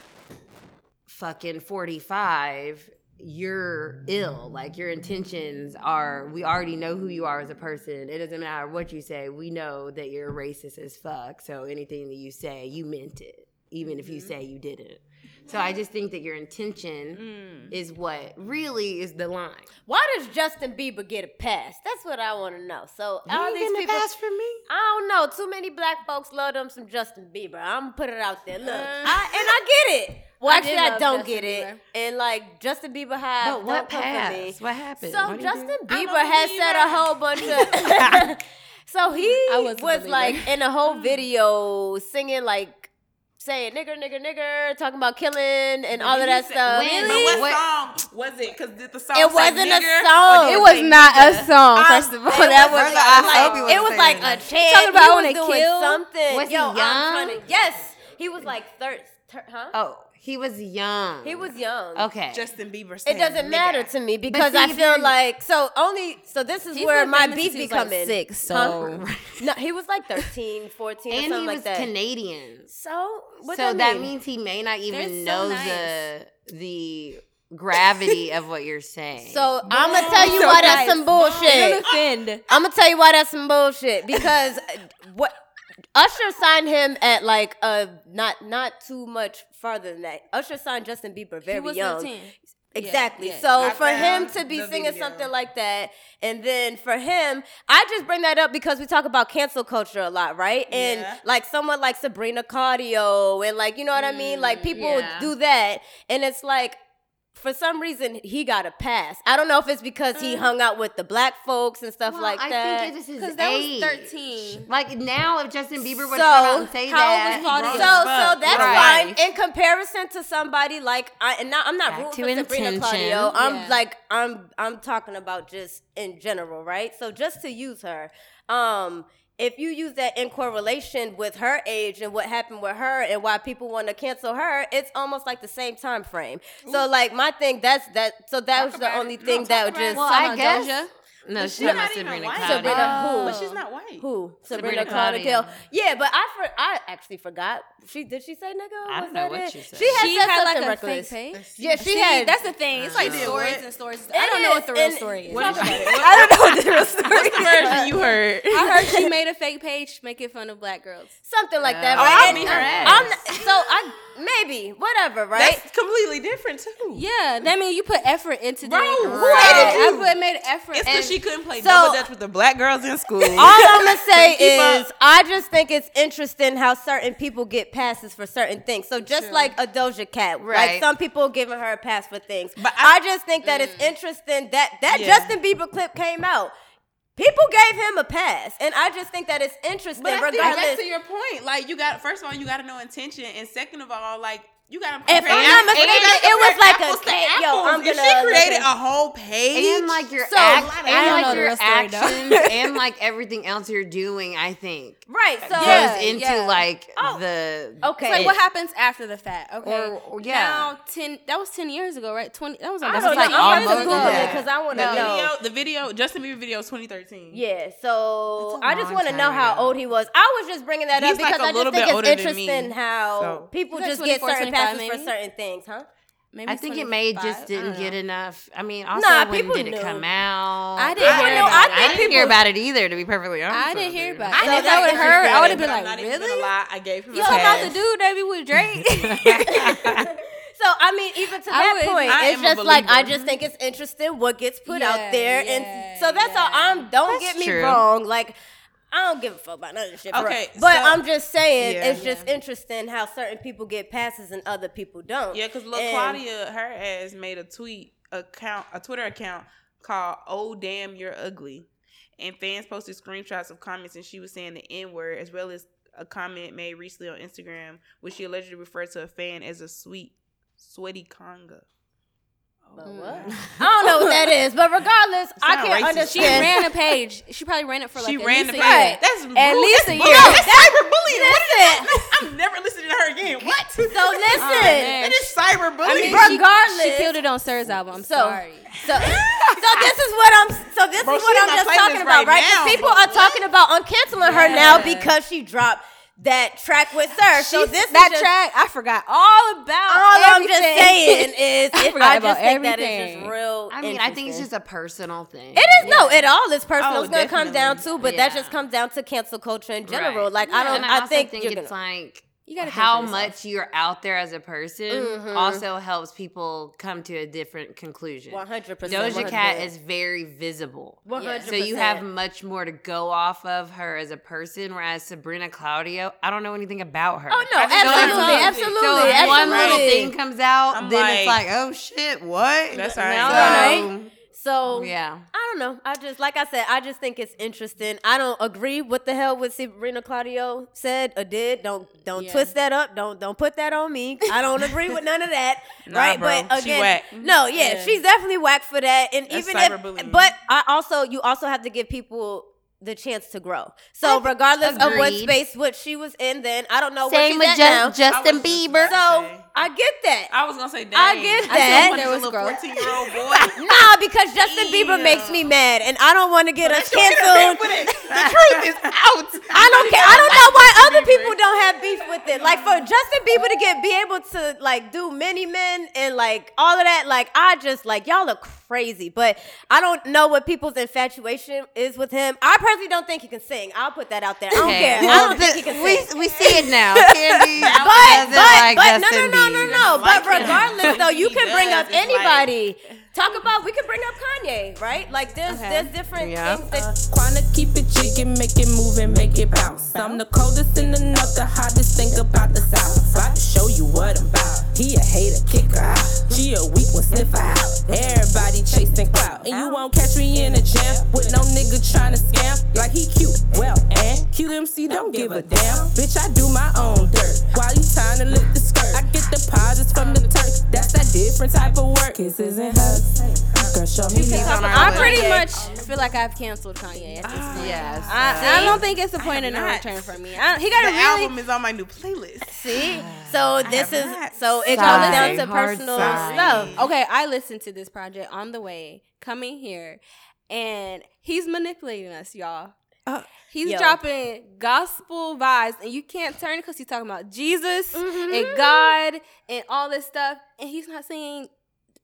fucking 45, you're ill. Like your intentions are we already know who you are as a person. It doesn't matter what you say. We know that you're racist as fuck. So anything that you say, you meant it, even if you Mm-hmm. say you didn't. So I just think that your intention Mm. is what really is the line. Why does Justin Bieber get a pass? That's what I want to know. So You all these getting a people, pass from me. I don't know. Too many black folks love them some Justin Bieber. I'm gonna put it out there. Look, Uh. I, and I get it. Well, I actually, I don't Justin get it. Bieber. And like Justin Bieber had, But what don't come for me. pass? What happened? So What Justin Bieber has said a whole bunch of. so he was like in a whole video singing like saying nigger, nigger, nigger, talking about killing and all of that stuff. When? But what, What- song was it? Because the song It wasn't a nigger, song. It was say not a song. I- First of all, it that was was First of like, hope it wasn't was saying like a that. chant. Talking about he I wanna kill? something. Was he Yo, I'm young? trying to- yes, he was like third. Ter- huh? Oh, he was young. He was young. okay. Justin Bieber. It doesn't nigga. matter to me because see, I feel you're- like so only so this is where my famous beef since he like, six, so- Huh? no, he was like 13, 14 or and something he like was that. Canadian. so what so that, that means he may not even so know nice. the the gravity of what you're saying. So I'm gonna tell you So why that's some bullshit. I'm gonna tell you why that's some bullshit because uh, what Usher signed him at like uh not not too much farther than that. Usher signed Justin Bieber very he was young. 13. Exactly. Yeah, yeah. So I for him to be singing video. something like that, and then for him, I just bring that up because we talk about cancel culture a lot, right? And Yeah. like someone like Sabrina Claudio, and like you know what I mean. Like people yeah. do that, and it's like. For some reason, he got a pass. I don't know if it's because he hung out with the black folks and stuff Well, like I that. think this is Because that was 13. Like now, if Justin Bieber would So, come out and say how that, old was So, grown so that's Right. fine in comparison to somebody like I and now I'm not Back rooting to for Sabrina intention. Claudio. I'm Yeah. like I'm I'm talking about just in general, right? So just to use her, um, if you use that in correlation with her age and what happened with her and why people want to cancel her, it's almost like the same time frame. So like my thing, that's that. So that Talk was the only it. Thing talk that would just. well, I guess Doja? No, she's She's not, not even Sabrina white. Carter. Sabrina who? But she's not white. Who? Sabrina Sabrina Carter Claudio. Yeah, but I for, I actually forgot. She did she say nigga? I don't know what it? she said. She had She said had like a reckless. fake page. Yeah, she See, had. that's the thing. It's like did stories what? and stories. It I don't know what the real is, story is. and- I don't know what the real story is. version you heard. I heard she made a fake page making fun of black girls. something like that. Oh. I'll be her ass. So I maybe whatever, right? That's completely different too. Yeah, that means you put effort into Bro, dating. who Right. hated you? I put made effort. It's because she couldn't play so- double dutch with the black girls in school. All I'm gonna say Keep up. is, I just think it's interesting how certain people get passes for certain things. So just like a Doja Cat, like some people giving her a pass for things. But I, I- just think that it's mm. interesting that that Yeah. Justin Bieber clip came out. People gave him a pass, and I just think that it's interesting. But I think regardless, back to your point, like you got first of all, you got to know intention, and second of all, like you got to. If I'm not mistaken, it was like a ca- yo, I'm If gonna she created look a whole page, and like your So, act, and don't know like your real story, though. actions, and like everything else you're doing, I think right. So Yeah. goes into yeah. like Oh, the okay. It's like what happens after the fact. Okay. Or- or- yeah. Now ten. That was ten years ago, right? Twenty. That was. I That's don't like know. I'm about to almost Google it because I want to know. the video, Justin Bieber video, is 2013. Yeah, so I just want to know how old he was. I was just bringing that up because I just think it's older than me, interesting how people just get 24, certain 25 passes for certain things, huh? Maybe I think it may just didn't uh-uh. get enough. I mean, also Nah, when people did it come out? I didn't I hear know, I. I didn't hear about it either. To be perfectly honest, I didn't hear about it. I And think if I would have heard, I would have been like, not even really? lie, I gave him You a talking about the dude that be with Drake? So I mean, even to that would- point, I it's just like I just think it's interesting what gets put Yeah, out there, yeah, and so that's all. I'm don't That's get me true. wrong, like. I don't give a fuck about none of this shit. Okay, but so- I'm just saying Yeah. it's just interesting how certain people get passes and other people don't. Yeah, because look, And- Claudio, her ass made a tweet account, a Twitter account called "Oh Damn You're Ugly," and fans posted screenshots of comments, and she was saying the N word as well as a comment made recently on Instagram, which she allegedly referred to a fan as a sweet, sweaty conga. But Mm. what? I don't know what that is, but regardless, I can't racist. She ran a page. She probably ran it for like she at ran least the a year. Right. That's At rude. least That's a bullying. year. That's cyberbullying. What is Listen. that? I'm never listening to her again. What? So listen, man. That is cyberbullying. I mean, Regardless- regardless, she, killed it on Sir's album. I'm So- sorry. so so this is what I'm so this Bro, is what I'm just playlist talking about, right right? 'Cause now, people are talking about uncanceling her now because she dropped that track with Sir. So She's- this that is just, track, I forgot all about. All I'm just saying is, I it, forgot I about just think that it's everything. just real. I mean, I think it's just a personal thing. It is no, it all is personal. Oh, it's gonna come down definitely. to, but that just comes down to cancel culture in general. Right. Like I don't, and I, I, also think, think, you're it's gonna, like You gotta how think for yourself. much you're out there as a person Mhm. also helps people come to a different conclusion. one hundred percent. Doja Cat is very visible. one hundred. So you have much more to go off of her as a person, whereas Sabrina Claudio, I don't know anything about her. Oh no, I just know absolutely, absolutely, So if one little thing comes out, I'm then it's like- like, oh shit, what? That's Now right. I Right. So Yeah. I don't know. I just like I said, I just think it's interesting. I don't agree what the hell what Sabrina Claudio said or did. Don't don't Yeah. twist that up. Don't don't put that on me. I don't agree with none of that. Nah, right? bro. But again, no, yeah, Yeah. she's definitely whack for that. And That's even if, but I also you also have to give people the chance to grow. So regardless of what space what she was in, then I don't know Same where with she's at now. Just, Justin I was just Bieber. so say. I get that. I was gonna say, dang. I get I that. still There was a little growth. 14 year old boy. Nah, because Justin Bieber makes me mad, and I don't want to get us Let's go get a canceled. bit. The truth is out. I don't care. I don't know why other people don't have beef with it. Like for Justin Bieber to get be able to like do many men and like all of that, like I just like y'all are crazy. But I don't know what people's infatuation is with him. I personally don't think he can sing. I'll put that out there. I don't care. I don't think he can we, sing. we see it now. Candy But doesn't but like but no no Justin no no Bieber. no. But Like him. regardless though, you can bring up It's like- anybody. Talk about we can bring up Kanye, right? Like there's Okay. there's different Yeah. things that uh, Quanna keep it jigging, make it move and make it bounce. I'm the coldest in the north, the hottest thing about the south. About to show you what I'm about. He a hater, kick her out. She a weak one, sniff her out. Everybody chasing clout. And you won't catch me in a jam with no nigga trying to scam. Like he cute, well, and QMC don't give a damn. Bitch, I do my own dirt. While you trying to lift the. I get deposits from the Turk. That's that different type of work. Kisses and hugs. Girl, show me He's on our I list. pretty much feel like I've canceled Kanye at this point. Yes. I, I don't think it's a point of no not. return for me. I, he got The to really. album is on my new playlist. see. So this is not. so it Sigh, comes down to personal sigh. stuff. Okay, I listened to this project on the way coming here, and he's manipulating us, y'all. He's Yo. dropping gospel vibes, and you can't turn because he's talking about Jesus Mm-hmm. and God and all this stuff, and he's not saying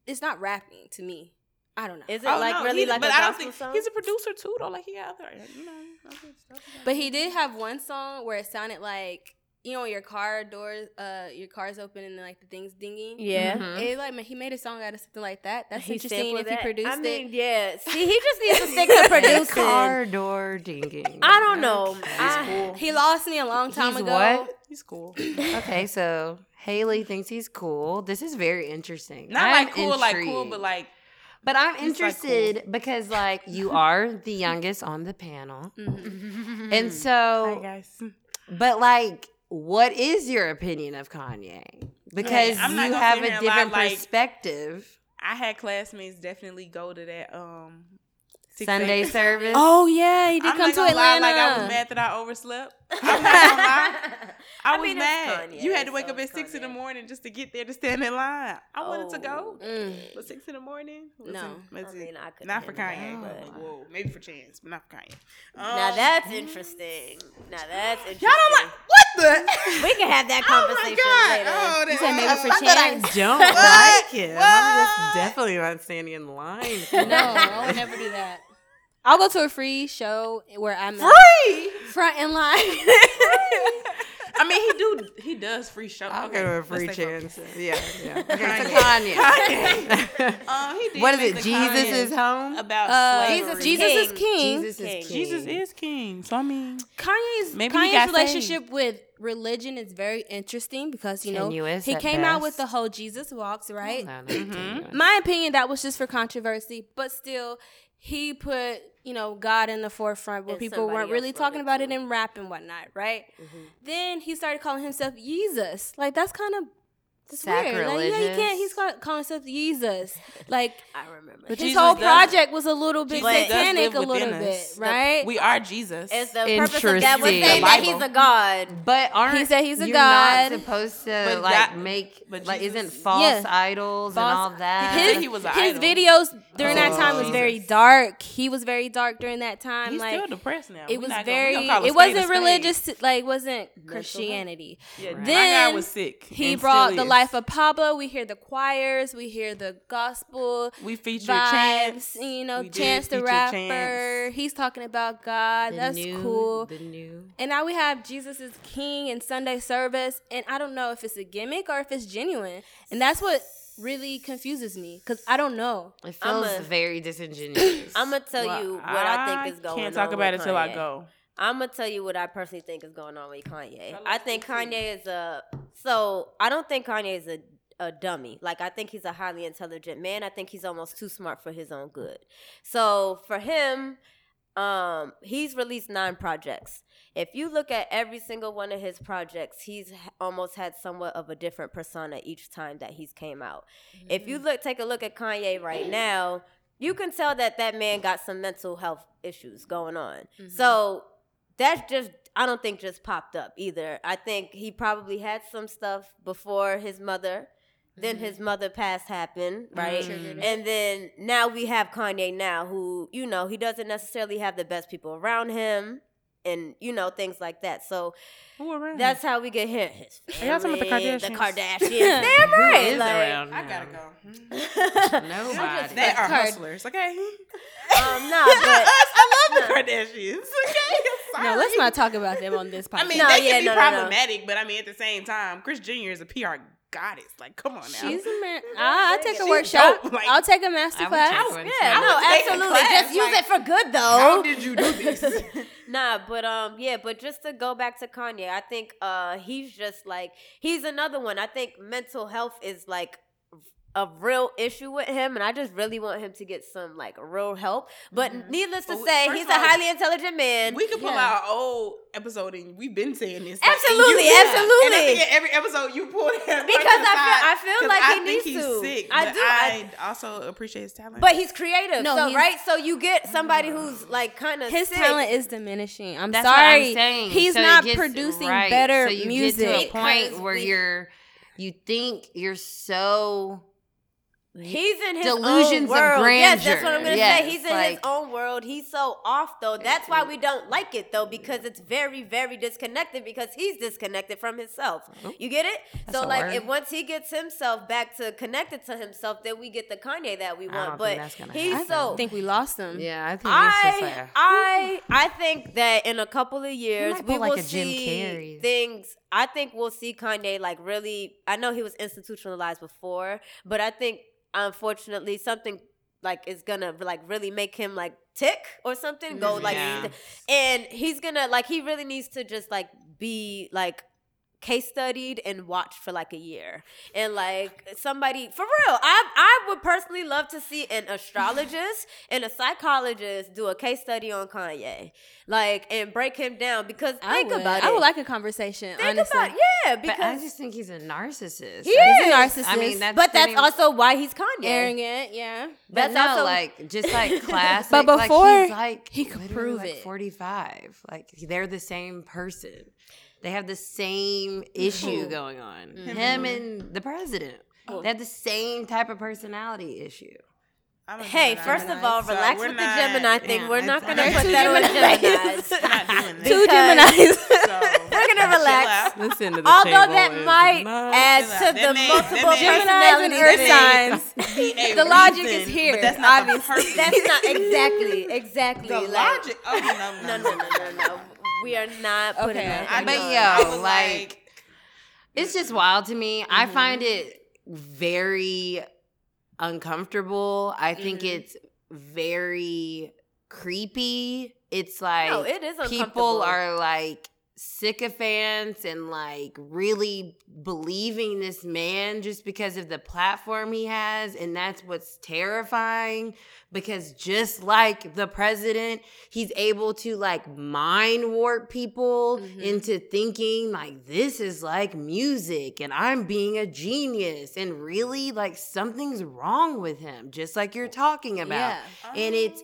it's not rapping to me. I don't know. Is it Oh, like no, really he- like but a I don't think song? he's a producer too, though. Like he got other, you know, other stuff. But he did have one song where it sounded like you know, your car doors, uh, your car's open and like the things dinging. Yeah. Mhm. It like he made a song out of something like that. That's He interesting sampled if he that. produced I mean, it. yeah. See, he just needs to stick to producing. Car door dinging. I don't know. He's I- cool. He lost me a long time He's ago. what? He's cool. Okay, so Hali thinks he's cool. This is very interesting. Not I'm like cool, like cool, but like But I'm He's, like, cool. interested because like you are the youngest on the panel. Mhm. And so. hi guys. but like what is your opinion of Kanye? Because I'm you have a here and lie, different like, perspective. I had classmates definitely go to that um Sunday a.m. service. Oh yeah, he did I'm come not to gonna lie, Atlanta. like I was mad that I overslept. I'm not gonna lie. I, I was mean, mad. Kanye, you had to wake so up at it's six in the morning just to get there to stand in line. I wanted to go, Oh. Mm. but six in the morning. No. Listen, I mean, I could not for Kanye. but, But... whoa, maybe for Chance, but not for Kanye. Now Um, that's interesting. Now that's interesting. y'all don't like what the? We can have that Oh my conversation God. later. Oh, You said maybe for Not that I don't What? like him. I'm just definitely not standing in line. No, I would never do that. I'll go to a free show where I'm Free. front in line. I mean, he do. He does free show. I'll okay, give him a free stay chance. Yeah, yeah. Okay, Kanye. so Kanye. Um, he did what is it? Jesus comment is home. about Uh, slavery. Jesus is King. king. Jesus is King. king. Jesus is king. So I mean, Kanye's Maybe he Kanye's got relationship with religion is very interesting because you know Tenuous he at came out with the whole Jesus walks, right? No, no, Mhm. My opinion, that was just for controversy, but still, he put you know God in the forefront where And people weren't really talking about it in rap and whatnot, right? Mm-hmm. Then he started calling himself Jesus. Like that's kind of that's weird. Like, yeah, he can't. He's call, calling himself Jesus. Like I remember. But his Jesus whole does- project was a little bit Jesus satanic, a little within bit, us. right? we are Jesus. It's the purpose of that was Interesting. saying that he's a god. But aren't He said he's a you god. not supposed to But like God- make but like Jesus- isn't false Yeah. idols False- and all that? His, he was an his idol. videos during that Oh. time was very dark. He was very dark during that time. He's like still depressed now. it was not very. gonna call a It wasn't religious. Like wasn't Christianity. Yeah, Then guy was sick. He brought the is. Life of Pablo. We hear the choirs. We hear the gospel We featured vibes. Chance. You know, We Chance the rapper. Chance. He's talking about God. The That's new- cool. The new. And now we have Jesus is King and Sunday service, and I don't know if it's a gimmick or if it's genuine, and that's what really confuses me because I don't know. It feels a- very disingenuous. I'm gonna tell Well, you what I think is going on. Can't talk about it with till I go. I'm gonna tell you what I personally think is going on with Kanye. I think Kanye is a so I don't think Kanye is a a dummy. Like I think he's a highly intelligent man. I think he's almost too smart for his own good. So for him, um, he's released nine projects. If you look at every single one of his projects, he's almost had somewhat of a different persona each time that he's came out. If you look, take a look at Kanye right now, you can tell that that man got some mental health issues going on. So that's just I don't think just popped up either. I think he probably had some stuff before his mother. Then mm-hmm. his mother passed happened, mm-hmm. right? Triggered it. And then now we have Kanye now who, you know, he doesn't necessarily have the best people around him and you know things like that. So that's how we get him. His Are y'all talking about the family, The Kardashians? Kardashians. Damn right. is like- around I gotta go. Hmm. Nobody. They are Card- hustlers, okay? Um, no, but I love the Kardashians. Okay, I'm No, let's not talk about them on this podcast. I mean, No, they yeah, can be no, no, no. problematic, but I mean, at the same time, Kris Jenner is a PR goddess. Like, come on now. she's a man. I, I'll take a She's workshop. like- I'll take a master I would class. take one too. yeah, I no, would take a absolutely. class, Just use like, it for good though. How did you do this? Nah, but um, yeah, but just to go back to Kanye, I think uh, he's just like he's another one. I think mental health is like a real issue with him, and I just really want him to get some like real help. But mm-hmm. needless to But say, first he's a all, highly intelligent man. we could pull Yeah. out an old episode, and we've been saying this. like, Absolutely, you- absolutely. And I think every episode you pull him Because I feel- I feel like he I think needs he's to. sick. I but do, I- I also appreciate his talent. but he's creative, No, so he's- right. So you get somebody mm. who's like kind of His talent is diminishing. I'm That's sorry. what I'm saying. He's So not producing right. better so you music. get to a point where we- you're, you think you're so He's in his Delusions of own world. Yes, that's what I'm gonna Yes, say. He's in his own world. He's so off though. That's why we don't like it though, because it's very, very disconnected. Because he's disconnected from himself. You get it? so Oh, like, if once he gets himself back to connected to himself, then we get the Kanye that we I want. don't But think that's gonna he's happen. so. I think we lost him. Yeah, I think it's just like I, a- I I think that in a couple of years we pull like will a see Carrey. things. I think we'll see Kanye like really. I know he was institutionalized before, but I think unfortunately something like is gonna like really make him like tick or something. Go like, mm, Yeah. and he's gonna like he really needs to just like be like case studied and watched for like a year and like somebody for real i i would personally love to see an astrologist and a psychologist do a case study on kanye like and break him down because I think would. about I would like a conversation. think honestly. about yeah But I just think he's a narcissist. He is. think- a narcissist. I mean, that's but that's also why he's kanye arrogant. Yeah. But that's no, also- like just like classic. But like, before he's like he could prove like it. Forty five, like they're the same person. They have the same issue mm-hmm. going on. Mm-hmm. Him and the president. Oh. They have the same type of personality issue. I'm hey Gemini. first of all So relax with not- the gemini thing yeah, we're not gonna put two that on Geminis. Geminis. We're not Two Geminis. So, We're gonna relax. Listen to the Although that might add to the man- multiple that man- Geminis and earth signs. Be a The logic reason, is here, But that's not obviously. purpose. That's not exactly, exactly. the like- logic. Oh no, No, no, no, no, no. We are not putting Okay. that. I on. But yo, I was like- It's just wild to me. I Mm-hmm. find it very uncomfortable. I think Mm-hmm. it's very creepy. It's like No, it is people are like sycophants and like really believing this man just because of the platform he has and that's what's terrifying because just like the president he's able to like mind warp people Mm-hmm. into thinking like this is like music and I'm being a genius and really like something's wrong with him just like you're talking about Yeah. and it's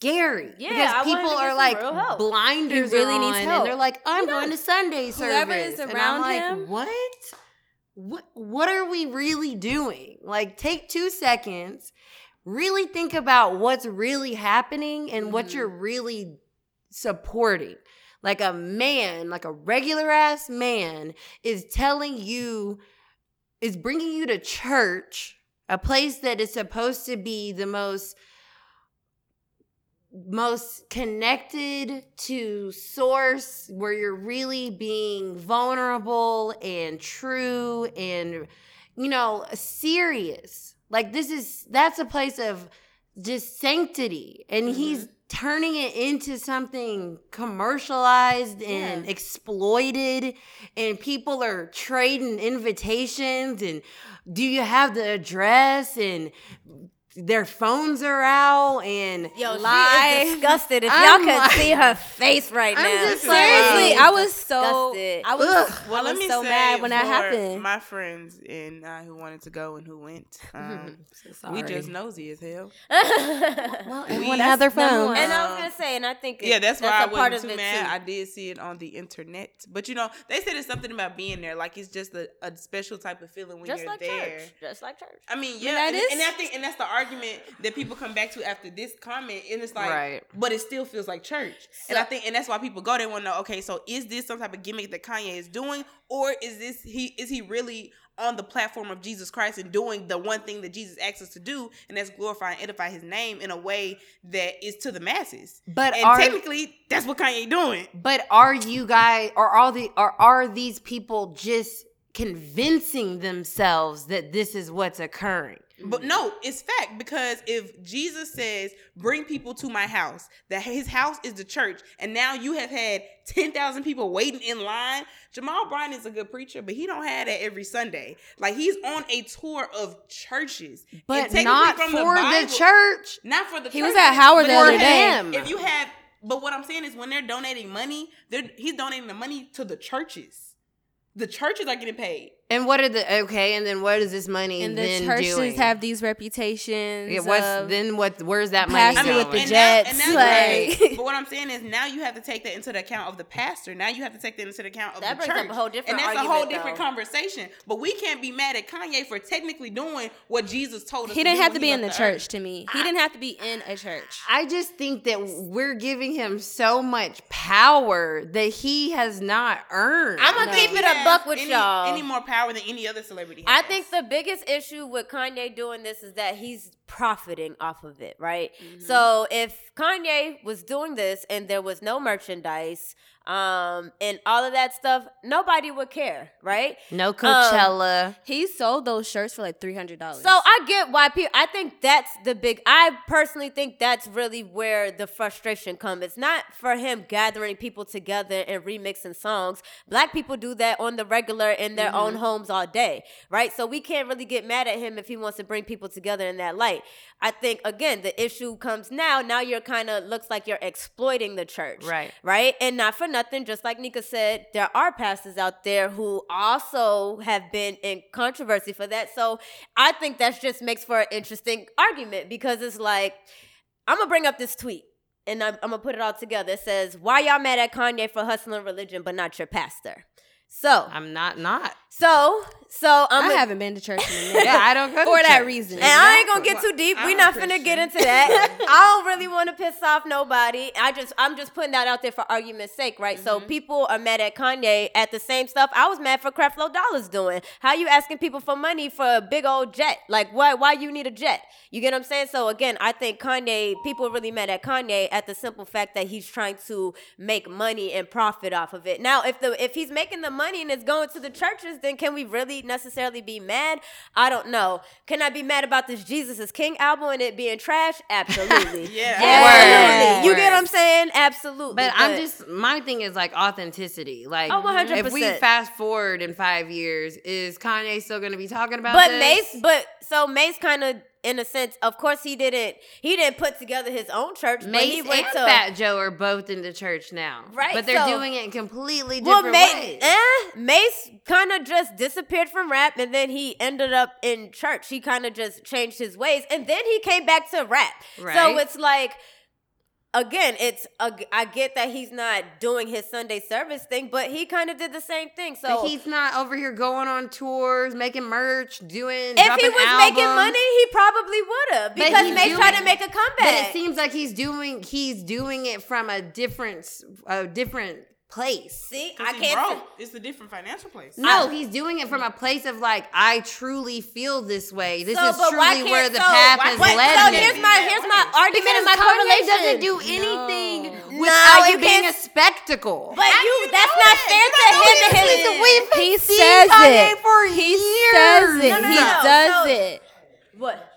scary Yeah, because I people to are like blinders He really are needs on, help. and they're like i'm going to sunday service Whoever is and around I'm like him- what? What what are we really doing? Like take two seconds really think about what's really happening and what Mm-hmm. you're really supporting. Like a man like a regular ass man is telling you is bringing you to church a place that is supposed to be the most most connected to source where you're really being vulnerable and true and you know serious. Like this is that's a place of just sanctity and mm-hmm. he's turning it into something commercialized and exploited. And people are trading invitations. And do you have the address? And their phones are out and Yo, she Lie. is disgusted. If I'm y'all could like- see her face right I'm now. just She like- Seriously, I was so disgusted. I was, Ugh. I Well, let was me so say mad when that for happened. My friends and I who wanted to go and who went, um, we just nosy as hell. well everyone that's had their number phones. And I was gonna say, and I think Yeah, it- that's why I a part wasn't too mad. too. I did see it on the internet, but you know, they said it's something about being there. Like it's just a, a special type of feeling when just you're like there. church, just like church. I mean, yeah, that and, is- and I think, and that's the argument that people come back to after this comment, and it's like, Right. but it still feels like church, and I think, and that's why people go. They want to know, okay, so is this some type of gimmick that Kanye is doing, or is this he is he really on the platform of Jesus Christ and doing the one thing that Jesus asks us to do, and that's glorify and edify His name in a way that is to the masses. But and are- technically, that's what Kanye doing. But are you guys are all the are are these people just convincing themselves that this is what's occurring? But mm-hmm. no, it's fact because if Jesus says, "Bring people to my house," that His house is the church, and now you have had ten thousand people waiting in line. Jamal Bryant is a good preacher, but he don't have that every Sunday. Like he's on a tour of churches, But not for the, Bible- church. Not for the. He was at Howard the if other you day. If you have, but what I'm saying is, when they're donating money, they're he's donating the money to the churches. The churches are getting paid. And what are the okay? And then what is this money And the then churches doing? have these reputations. yeah, what's of- then what? Where's that money Pastor going? with the and Jets, That, and that's like- great. But what I'm saying is now you have to take that into the account of the pastor. Now you have to take that into the account of That the brings church. up a whole different and that's a whole different though. conversation. But we can't be mad at Kanye for technically doing what Jesus told us. he to didn't do have to be in the left earth. church to me. He didn't have to be in a church. I just think that we're giving him so much power that he has not earned. I'm gonna keep it a buck with any, y'all. Any more power than any other celebrity? I think the biggest issue with Kanye doing this is that he's profiting off of it, right? Mm-hmm. So if Kanye was doing this and there was no merchandise, um, and all of that stuff, nobody would care, right? no Coachella. He sold those shirts for like three hundred dollars. So I get why people. I think that's the big. I personally think that's really where the frustration comes. It's not for him gathering people together and remixing songs. Black people do that on the regular in their own homes all day, right? So we can't really get mad at him if he wants to bring people together in that light. I think again the issue comes now. Now you're kind of looks like you're exploiting the church, Right. Right, and not for nothing. Just like Nika said, there are pastors out there who also have been in controversy for that. So I think that just makes for an interesting argument because it's like I'm gonna bring up this tweet. And I'm, I'm gonna put it all together. It says, "Why y'all mad at Kanye for hustling religion, but not your pastor?" So, I'm not not. so, so I'm I a- haven't been to church in a minute. Yeah, I don't go to for that church. reason. and I ain't gonna get too deep. We a not finna Christian. get into that. I don't really want to piss off nobody. I just I'm just putting that out there for argument's sake, right? So mm-hmm. people are mad at Kanye at the same stuff I was mad for Creflo Dollars doing. How you asking people for money for a big old jet? Like why why you need a jet? You get what I'm saying? So again, I think Kanye people are really mad at Kanye at the simple fact that he's trying to make money and profit off of it. Now, if the if he's making the money and it's going to the churches, then can we really necessarily be mad? I don't know. Can I be mad about this Jesus is King album and it being trash? Absolutely. Yeah. Absolutely. You get what I'm saying? Absolutely. But I'm just my thing is like authenticity. Like Oh, 100%. if we fast forward in five years, is Kanye still gonna be talking about But this? Mase, but so Mase kind of in a sense, of course he didn't he didn't put together his own church, but he Mase went and to Fat Joe are both in the church now. Right, But they're so- doing it in completely Well, different Mase, ways. eh, Mase kind of just disappeared from rap, and then he ended up in church. He kind of just changed his ways, and then he came back to rap. So it's like, again, it's a, I get that he's not doing his Sunday service thing, but he kind of did the same thing. So But he's not over here going on tours, making merch, doing. if he was making money, he probably would have because Mase tried to make a comeback. But it seems like he's doing he's doing it from a different a different place. See, I I can't. broke. It's a different financial place. No, he's doing it from a place of like I truly feel this way. This So, is truly where the so path why- has wait, led so me. here's my here's my argument because and my correlation. doesn't do anything No, without you being a spectacle. But you, that's not fair to him and his. We've he says it. for He years. says it. No, no, he no. does So- it. What? What?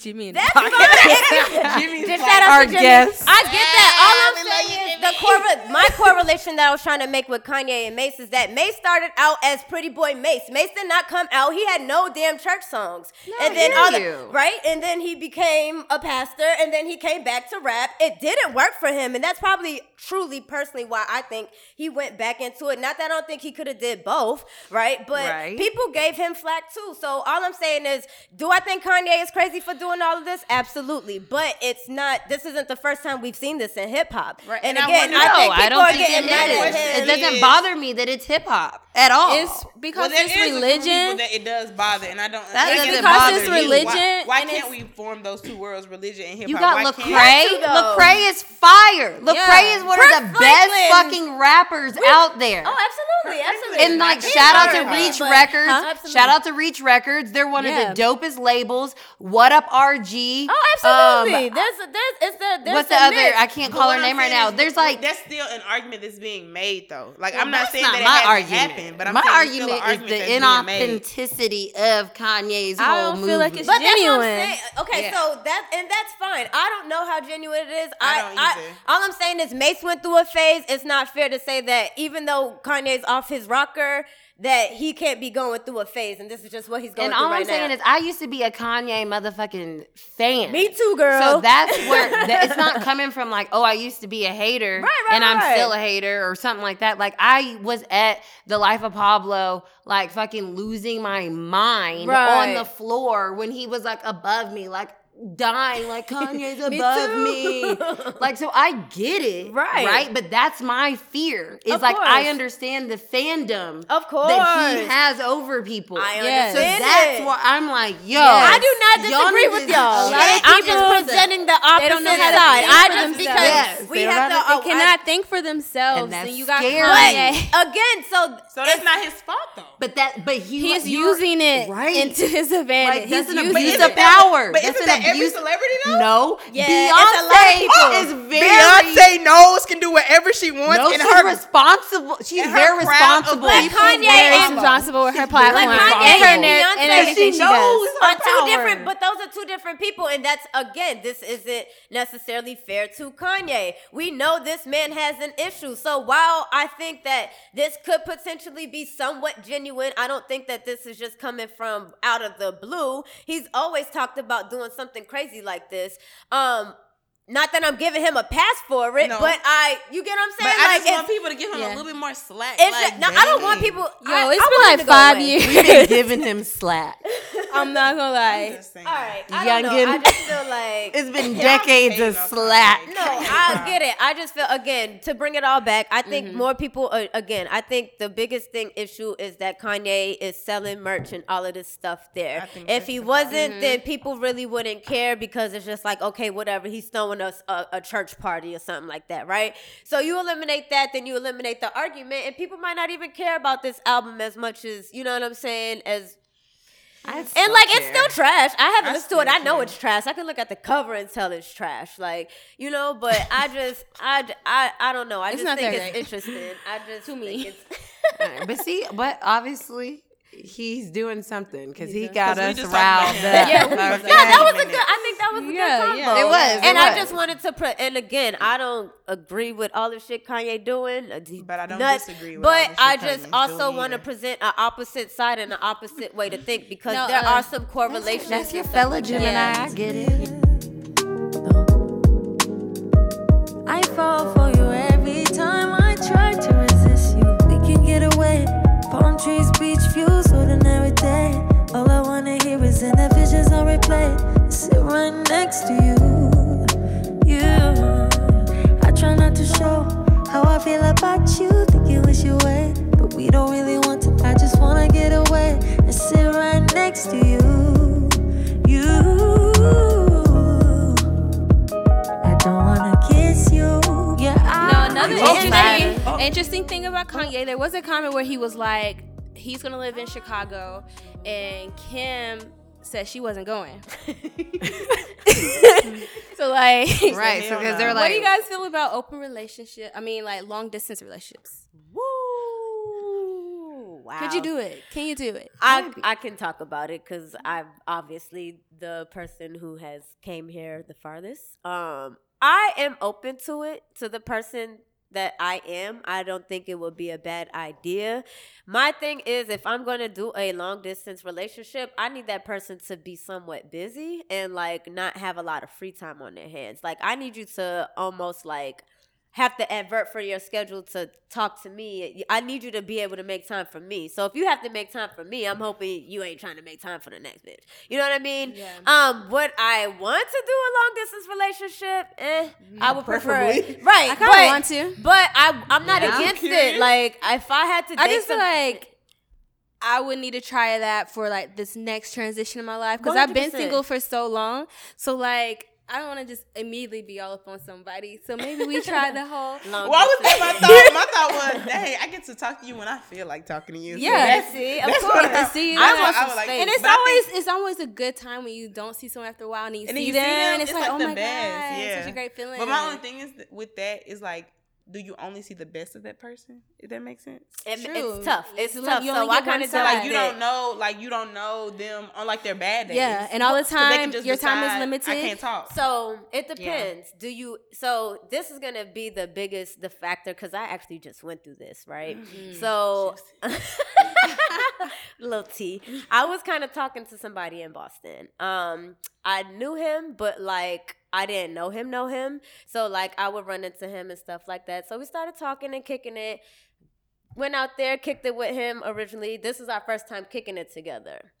Jimmy and That's Pocket. Jimmy's Just like- shout out Our to Jimmy. guest. I get that. All I'm saying is the correl- my correlation that I was trying to make with Kanye and Mase is that Mase started out as Pretty Boy Mase. Mase did not come out. He had no damn church songs. and then hear all the, you. right, and then he became a pastor, and then he came back to rap. It didn't work for him, and that's probably truly personally why I think he went back into it. Not that I don't think he could have did both, right? But Right. people gave him flack too. So all I'm saying is, do I think Kanye is crazy for doing all of this? Absolutely. But it's not. This isn't the first time we've seen this in hip hop. Right, And, and I again, wonder- I, think people I don't are think getting it mad at him. It doesn't bother me that it's hip hop at all. It's because Well, it's is a group of people religion. that it does bother, and I don't. That I doesn't because bother it's you. religion. Why, why can't we form those two worlds, religion and hip hop? You got Why Lecrae. can't- to, though. Lecrae is fire. Lecrae Yeah. is one Kirk of the best fucking rappers out there. Oh, absolutely, absolutely. and like He's shout out to Reach but- Records. Huh? Shout out to Reach Records. They're one Yeah. of the dopest labels. What up RG? Oh, absolutely. Um, there's a, there's it's the there's what's the a other? mix. I can't call what her name right now. There's like that's still an argument that's being made though. Like Well, I'm not saying not that it my hasn't argument. happened, but I'm my saying argument still is the that's being made. inauthenticity of Kanye's whole I whole don't feel like it's But that's what I'm genuine. Okay, so that and that's fine. I don't know how genuine it is. I I, don't I, either. all I'm saying is Mase went through a phase. It's not fair to say that even though Kanye's off his rocker, that he can't be going through a phase, and this is just what he's going And through And all right I'm saying now. is, I used to be a Kanye motherfucking fan. Me too, girl. So that's where that, it's not coming from. Like, oh, I used to be a hater, Right, right, and I'm right. still a hater, or something like that. Like, I was at the Life of Pablo, like fucking losing my mind on the floor when he was like above me, like dying, like Kanye's Me above too. me. Like, so I get it, Right. Right, but that's my fear. Is Of like I understand the fandom Of course that he has over people. I Yes. So that's it. why I'm like, yo. I do not y'all disagree with y'all. a lot of I'm just presenting the opposite don't know how to side. I for just themselves. because Yes, we they have to. Oh, know- They oh, cannot think for themselves. And that's And, you got scary. Kanye. But again, so So that's not his fault though. But that, but he He's using it right. into his advantage. Like He's an using abuse it. of power. But that's isn't an that every abuse. celebrity though? No, Yeah, it's a lot of Beyonce people. is very Beyonce knows can do whatever she wants, No, and she's her responsible. She's her very responsible. Like Kanye very and- responsible with her platform Like Kanye and her and Beyonce. and everything she She knows does. are two power. different, but those are two different people, and that's again, this isn't necessarily fair to Kanye. We know this man has an issue, so while I think that this could potentially be somewhat genuine, I don't think that this is just coming from out of the blue. He's always talked about doing something crazy like this. Um. Not that I'm giving him a pass for it, No. but I, you get what I'm saying? But saying? I like, just want people to give him Yeah. a little bit more slack. it's like, just, now, I don't want people. Yo, I, it's I been him like to go five years. We've been giving him slack. I'm not gonna lie. All right, I don't know. Youngin. I just feel like It's been decades of slack. No, I get it. I just feel again to bring it all back. I think more people. Uh, again, I think the biggest thing issue is that Kanye is selling merch and all of this stuff there. If he wasn't, then people really wouldn't care because it's just like okay, whatever. He's throwing us a, a church party or something like that, right? So you eliminate that, then you eliminate the argument, and people might not even care about this album as much as you know what I'm saying as and like it's still trash. I haven't I listened to it. I know it's trash. I can look at the cover and tell it's trash. Like you know, but I just I, I I don't know. I It's just not think it's great. interesting. I just To me. it's- but see, but obviously he's doing something because he got 'Cause we us just riled up. Yeah, we Okay? was- yeah, that was a good. I think that was a Yeah, good combo. yeah. It was, and it I just wanted to. Pre- and again, I don't agree with all the shit Kanye doing. uh, But I don't nuts. disagree with all But the shit I just Kanye's also want to present an opposite side and an opposite way to think because No, there uh, are some correlations. That's your and stuff fella like that. Gemini. I get it. I fall for you every time I try to resist trees, beach views, ordinary day. All I wanna hear is in the visions on replay. Sit right next to you. You. I try not to show how I feel about you. Think you wish you away, but we don't really want to. I just wanna get away and sit right next to you. You. I don't wanna kiss you. Yeah, I No, another interesting, interesting thing about Kanye, there was a comment where he was like, he's gonna live in Chicago, and Kim said she wasn't going. so like, Right, so because they're like, what do you guys feel about open relationship? I mean, like long distance relationships. Woo! Wow. Could you do it? Can you do it? I I can talk about it because I'm obviously the person who has came here the farthest. Um, I am open to it to the person that I am. I don't think it would be a bad idea. My thing is, if I'm going to do a long distance relationship, I need that person to be somewhat busy and like not have a lot of free time on their hands. Like I need you to almost like have to advert for your schedule to talk to me. I need you to be able to make time for me. So if you have to make time for me, I'm hoping you ain't trying to make time for the next bitch. You know what I mean? Yeah. Um, would I want to do a long distance relationship? Eh, I would prefer it. Right. I kinda but- want to. But I I'm not Yeah. I'm against it. Like if I had to date I just feel some- like I would need to try that for like this next transition in my life because I've been single for so long. So like I don't want to just immediately be all up on somebody. So maybe we try the whole. long Well, was distance. my thought. My thought was, dang, I get to talk to you when I feel like talking to you. Yeah. that's- That's it. Of course. I- see you. I I want I some would like- And it's always think- it's always a good time when you don't see someone after a while and you And see you them. see them, and it's, it's like, like oh the my best, god, yeah. such a great feeling. But my only thing is th- with that is like do you only see the best of that person? If that makes sense. It- True. it's tough. It's You tough. only So I kind of side. Like you don't know, like you don't know them on like their bad days. Yeah, and all the time, just your time is limited. I can't talk. So it depends. Do you? So this is gonna be the biggest the factor because I actually just went through this, right? So little T. I was kind of talking to somebody in Boston. Um, I knew him, but like I didn't know him, know him. So like I would run into him and stuff like that. So we started talking and kicking it. Went out there, kicked it with him originally. This is our first time kicking it together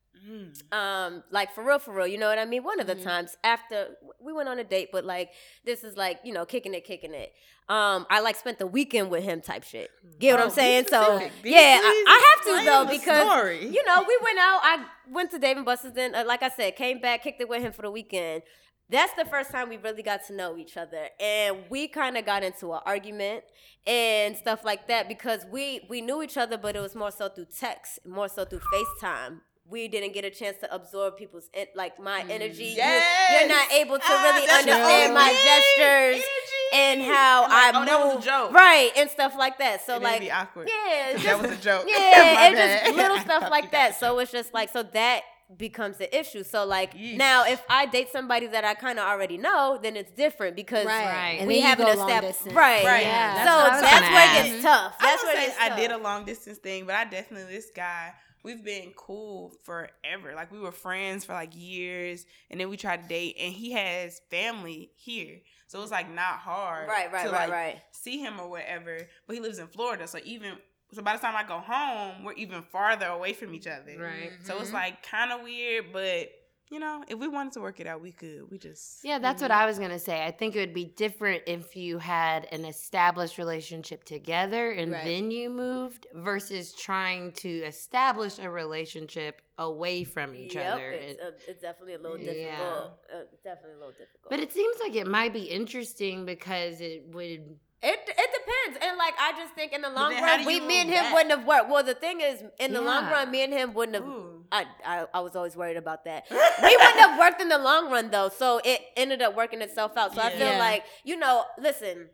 um like for real for real you know what i mean one of the times after we went on a date but like this is like you know kicking it kicking it um i like spent the weekend with him type shit get what i'm saying so. Yeah I, I have to though because story. you know we went out i went to dave and buster's then uh, like i said came back kicked it with him for the weekend that's the first time we really got to know each other and we kind of got into an argument and stuff like that because we we knew each other but it was more so through text more so through facetime we didn't get a chance to absorb people's en- like my energy You- Yes. you're not able to Ah, really understand my gestures and how Like, i oh, move that was a joke. right and stuff like that so it'd like awkward. yeah it's That was a joke. Yeah, bad. just little stuff like you that. So it's just like so that becomes the issue. So like Yeesh. now, if I date somebody that I kind of already know, then it's different because Right. Right. We haven't established right. Right. Yeah. So That's what I was that's gonna where it gets tough. That's I where would it say gets I tough. did a long distance thing, but I definitely this guy. We've been cool forever. Like we were friends for like years, and then we tried to date, and he has family here, so it's like not hard, Right, right, to right, like right. see him or whatever. But he lives in Florida, so even so by the time I go home, we're even farther away from each other. Right. So it's like kind of weird, but you know, if we wanted to work it out, we could. We just Yeah, that's what I was gonna say. I think it would be different if you had an established relationship together and Right. then you moved versus trying to establish a relationship away from each Yep, other. it's, uh, it's definitely a little Yeah. difficult. Uh, definitely a little difficult. but it seems like it might be interesting because it would. It it depends, and like I just think in the long run, we me and him back? wouldn't have worked. Well, the thing is, in the long run, me and him wouldn't have. Ooh. I, I I was always worried about that. we wouldn't have worked in the long run though, so it ended up working itself out. So I feel Yeah. like you know, listen.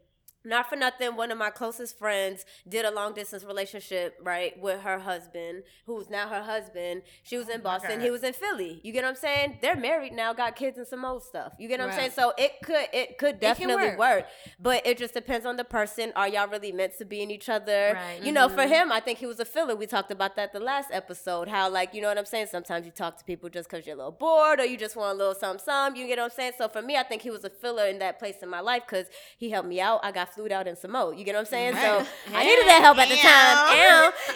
Not for nothing, one of my closest friends did a long distance relationship, right, with her husband, who's now her husband. She was in Boston, he was in Philly. You get what I'm saying? They're married now, got kids and some old stuff. You get what I'm saying? So it could it could definitely work. work. But it just depends on the person. Are y'all really meant to be in each other? Right. You know, for him, I think he was a filler. We talked about that the last episode. How like, you know what I'm saying? Sometimes you talk to people just because you're a little bored or you just want a little something, something. You get what I'm saying? So for me, I think he was a filler in that place in my life because he helped me out. I got flued out in Samoa. You get what I'm saying? So I needed that help at the time.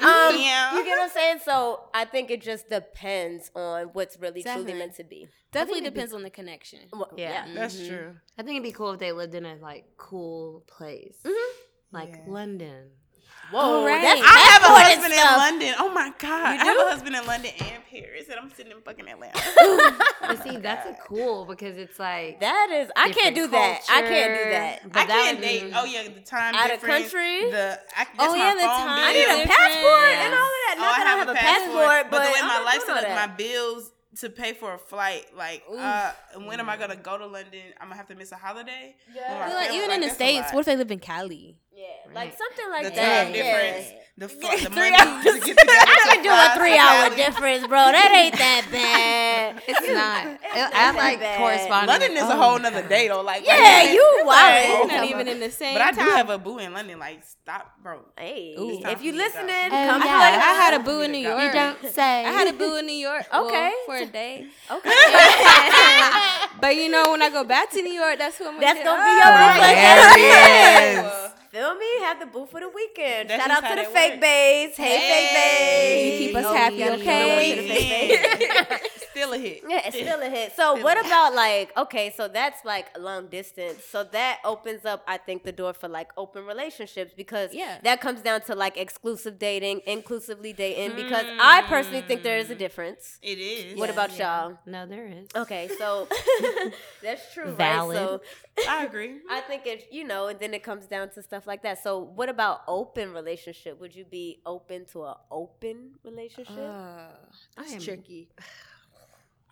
Ow. Um, Yeah. You get what I'm saying? So I think it just depends on what's really truly meant to be. Definitely depends on the connection. Well, Yeah. That's true. I think it'd be cool if they lived in a like cool place, like London. Whoa, right. that's I have a passport and husband in. London. Oh my god, You I have a husband in London and Paris, and I'm sitting in fucking Atlanta. But see, that's a cool because it's like That is, I can't do different that. I can't do that. But I that can't date. be- Oh yeah, the time Out of difference, country? The I, Oh, yeah, the phone time I need a difference. passport and all of that. Oh, that I have a passport, but, the way my not doing lifestyle all is, my bills to pay for a flight. Like, uh, when am I gonna go to London? I'm gonna have to miss a holiday. Yeah. With my like even in the states, lot. what if they live in Cali? Yeah, like something like the that. time yeah. difference, the, fu- the Three money hours. to get together. I to can do a three hour difference, bro. That ain't that bad. It's not. not I like bad. corresponding. London is a Oh whole my nother day though. Like, Yeah, like, you like, wild. Not even in the same But I do time. have a boo in London. Like, stop, bro. Hey, It's if you me to go. listening, come I feel like I had a boo in New York. You don't say. I had a boo in New York. well, Okay. for a day. Okay, but you know, when I go back to New York, that's who I'm gonna that's gonna "Oh, be your boo for there every he day. is. Feel me? Have the boo for the weekend. That's Shout out to the fake works. bays. Hey, fake bays. You keep us happy, yeah, okay? The fake bays. Still a hit. Yeah, it's still a hit. So what about like okay, so that's like long distance. So that opens up, I think, the door for like open relationships because Yeah. that comes down to like exclusive dating, inclusively dating. Because I personally think there is a difference. It is. What about y'all? No, there is. Okay, so that's true, Valid. right? So I agree. I think it's you know, and then it comes down to stuff like that. So what about open relationship? Would you be open to an open relationship? Uh, that's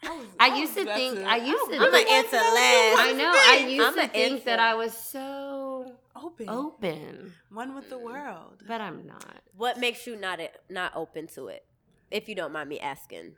I am- tricky. I used to think. I used to. I'm gonna think- answer last. I know. I used I'ma to think that. I was so open, open, one with the world. but I'm not. What makes you not not open to it? If you don't mind me asking,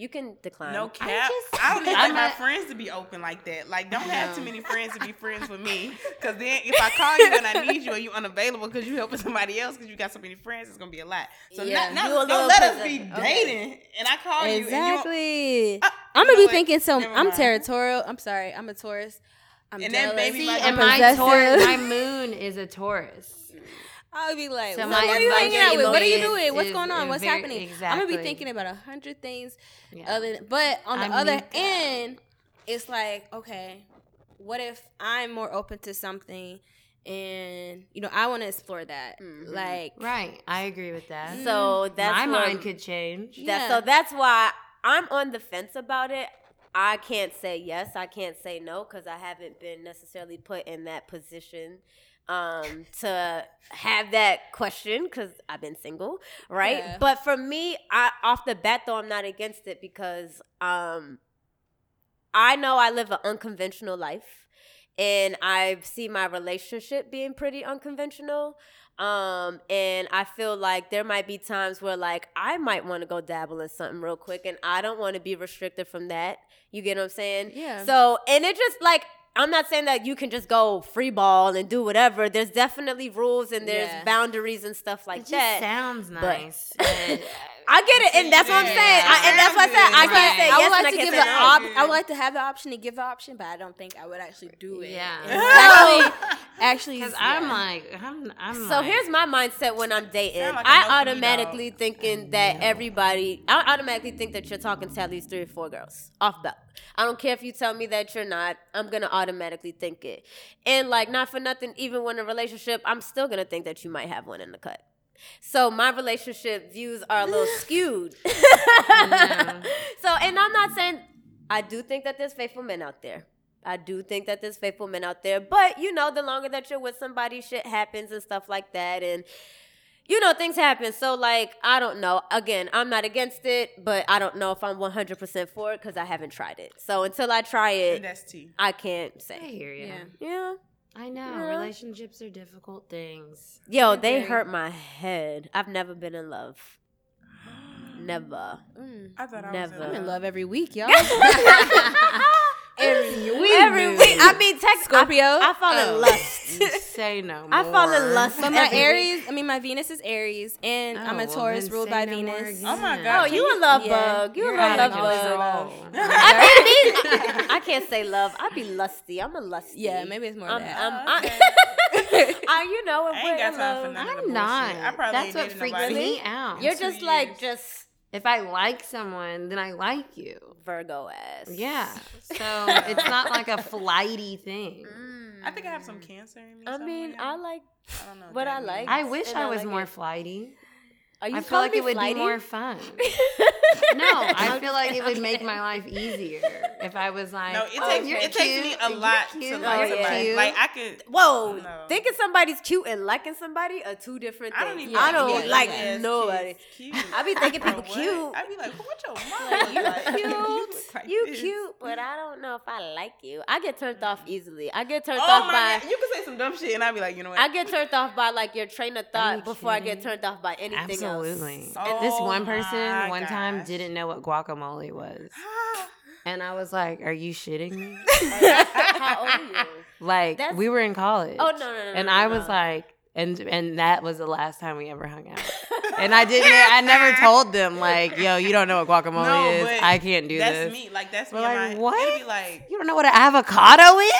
you can decline. No cap. I, just- don't need my friends to be open like that. Like, don't have too many friends to be friends with me. Cause then if I call you and I need you and you unavailable because you helping somebody else because you got so many friends, it's gonna be a lot. So Yeah, not, not, don't let us be possessive. Okay. dating and I call you and you. Exactly. Uh, I'm gonna be what? thinking so. I'm territorial. I'm sorry. I'm a Taurus. I'm And then jealous. baby See, and my. Taurus, my moon is a Taurus. I'll be like, So so what are you hanging out with? What are you emotions doing? What's going on? What's very- happening? I'm gonna be thinking about a hundred things. Yeah. Other, than, but on the I other need that. end, it's like, okay, what if I'm more open to something, and you know, I want to explore that. Mm-hmm. Like, Right. I agree with that. So that's my where- mind could change. That, Yeah. So that's why I'm on the fence about it. I can't say yes. I can't say no because I haven't been necessarily put in that position um, to have that question because I've been single, right? Yeah. But for me, I off the bat though, I'm not against it because um, I know I live an unconventional life, and I see my relationship being pretty unconventional. Um, and I feel like there might be times where like I might want to go dabble in something real quick, and I don't want to be restricted from that. You get what I'm saying? Yeah. So, and it just like I'm not saying that you can just go free ball and do whatever. There's definitely rules and there's Yeah. boundaries and stuff like It that. sounds nice. and- I get it, and that's what I'm saying. I, and that's what I said. I can't say I yes would and like I to can't give say the no. op- I would like to have the option to give the option, but I don't think I would actually do it. Yeah. actually, actually, Because yeah. I'm like, I'm, I'm So like, here's my mindset when I'm dating. Like I for me, automatically thinking that everybody, I automatically think that you're talking to at least three or four girls off bat. I don't care if you tell me that you're not. I'm gonna automatically think it, and like not for nothing. Even when in a relationship, I'm still gonna think that you might have one in the cut. So my relationship views are a little skewed. so, and I'm not saying I do think that there's faithful men out there. I do think that there's faithful men out there, but you know, the longer that you're with somebody, shit happens and stuff like that, and you know, things happen. So, like, I don't know. Again, I'm not against it, but I don't know if I'm 100% for it because I haven't tried it. So until I try it, I can't say. I say. hear you. Yeah. Yeah. I know. Yeah. Relationships are difficult things. Yo, they hurt my head. I've never been in love. Never. Mm. I thought I Never. was I'm in love every week, y'all. Every week. Every week. I mean, text Scorpio? I, I fall Oh. in lust. Say no more. I fall in oh. lust. But my every week. Aries, I mean, my Venus is Aries, and I'm Oh, a Taurus then ruled by no Venus. Oh my god! Oh, god. you a love Yeah. bug. You You're a out love of bug. control. I, mean, I can't say love. I'd be lusty. I'm a lusty. Yeah, maybe it's more I'm, that. I'm, Oh, okay. I, I, you know, I ain't got we're time for love. none of the I'm not. I probably That's what freaks me out. You're just like just if I like someone, then I like you. Virgo ass. Yeah. So it's not like a flighty thing. Mm. I think I have some cancer in me. I mean. I like. I don't know what that I like. I wish And I I was like more it. flighty. Are you I feel like it would flighty? be more fun. No, I feel like it would make my life easier if I was like, No, it oh, takes you're it takes me a lot to you're like somebody. cute. Like I could. Whoa, No. thinking somebody's cute and liking somebody are two different I things. don't even. I don't yeah, like yeah, nobody. Cute. cute. I be thinking people what? cute. I be like, well, what's your mom? You like, cute, look like you this. cute, but I don't know if I like you. I get turned off mm. easily. I get turned Oh off my by. god, you can say some dumb shit, and I be like, you know what? I get turned off by like your train of thought before I get turned off by anything Absolutely. this oh one person one time didn't know what guacamole was. And I was like, Are you shitting me? How old are you? Like That's- we were in college. Oh no no no! And no, I was like and and that was the last time we ever hung out. and I didn't I never told them like, yo, you don't know what guacamole No, is. I can't do that's this. me. Like that's We're me. like, what? Be like, You don't know what an avocado is?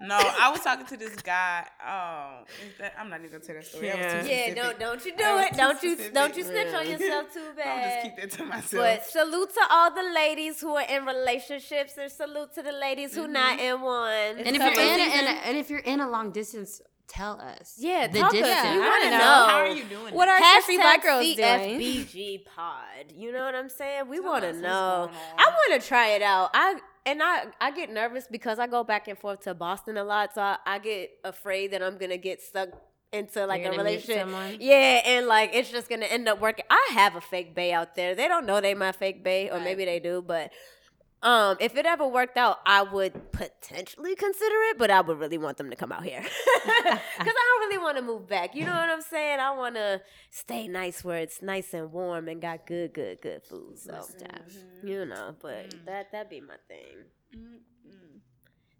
No. I was talking to this guy. Oh, that, I'm not even gonna tell that story. That was too Yeah, specific. don't don't you do it. Don't you specific. don't you snitch on yourself too bad. I'm just keep that to myself. But salute to all the ladies who are in relationships, and salute to the ladies who not mm-hmm. in one. And if you're in a, and, a- and if you're in a long distance, tell us. Yeah, the talk us. distance. I wanna don't know. how are you doing? What are Carefree Hashtag Black Girls doing? CFBG pod. You know what I'm saying? We want to know. I want to try it out. I and I I get nervous because I go back and forth to Boston a lot, so I, I get afraid that I'm gonna get stuck into like a relationship. Yeah, and like it's just gonna end up working. I have a fake bay out there. They don't know they my fake bay, or maybe they do, but Um, if it ever worked out, I would potentially consider it, but I would really want them to come out here because I don't really want to move back. You know what I'm saying? I want to stay nice where it's nice and warm and got good, good, good food. So you know, but that that'd be my thing.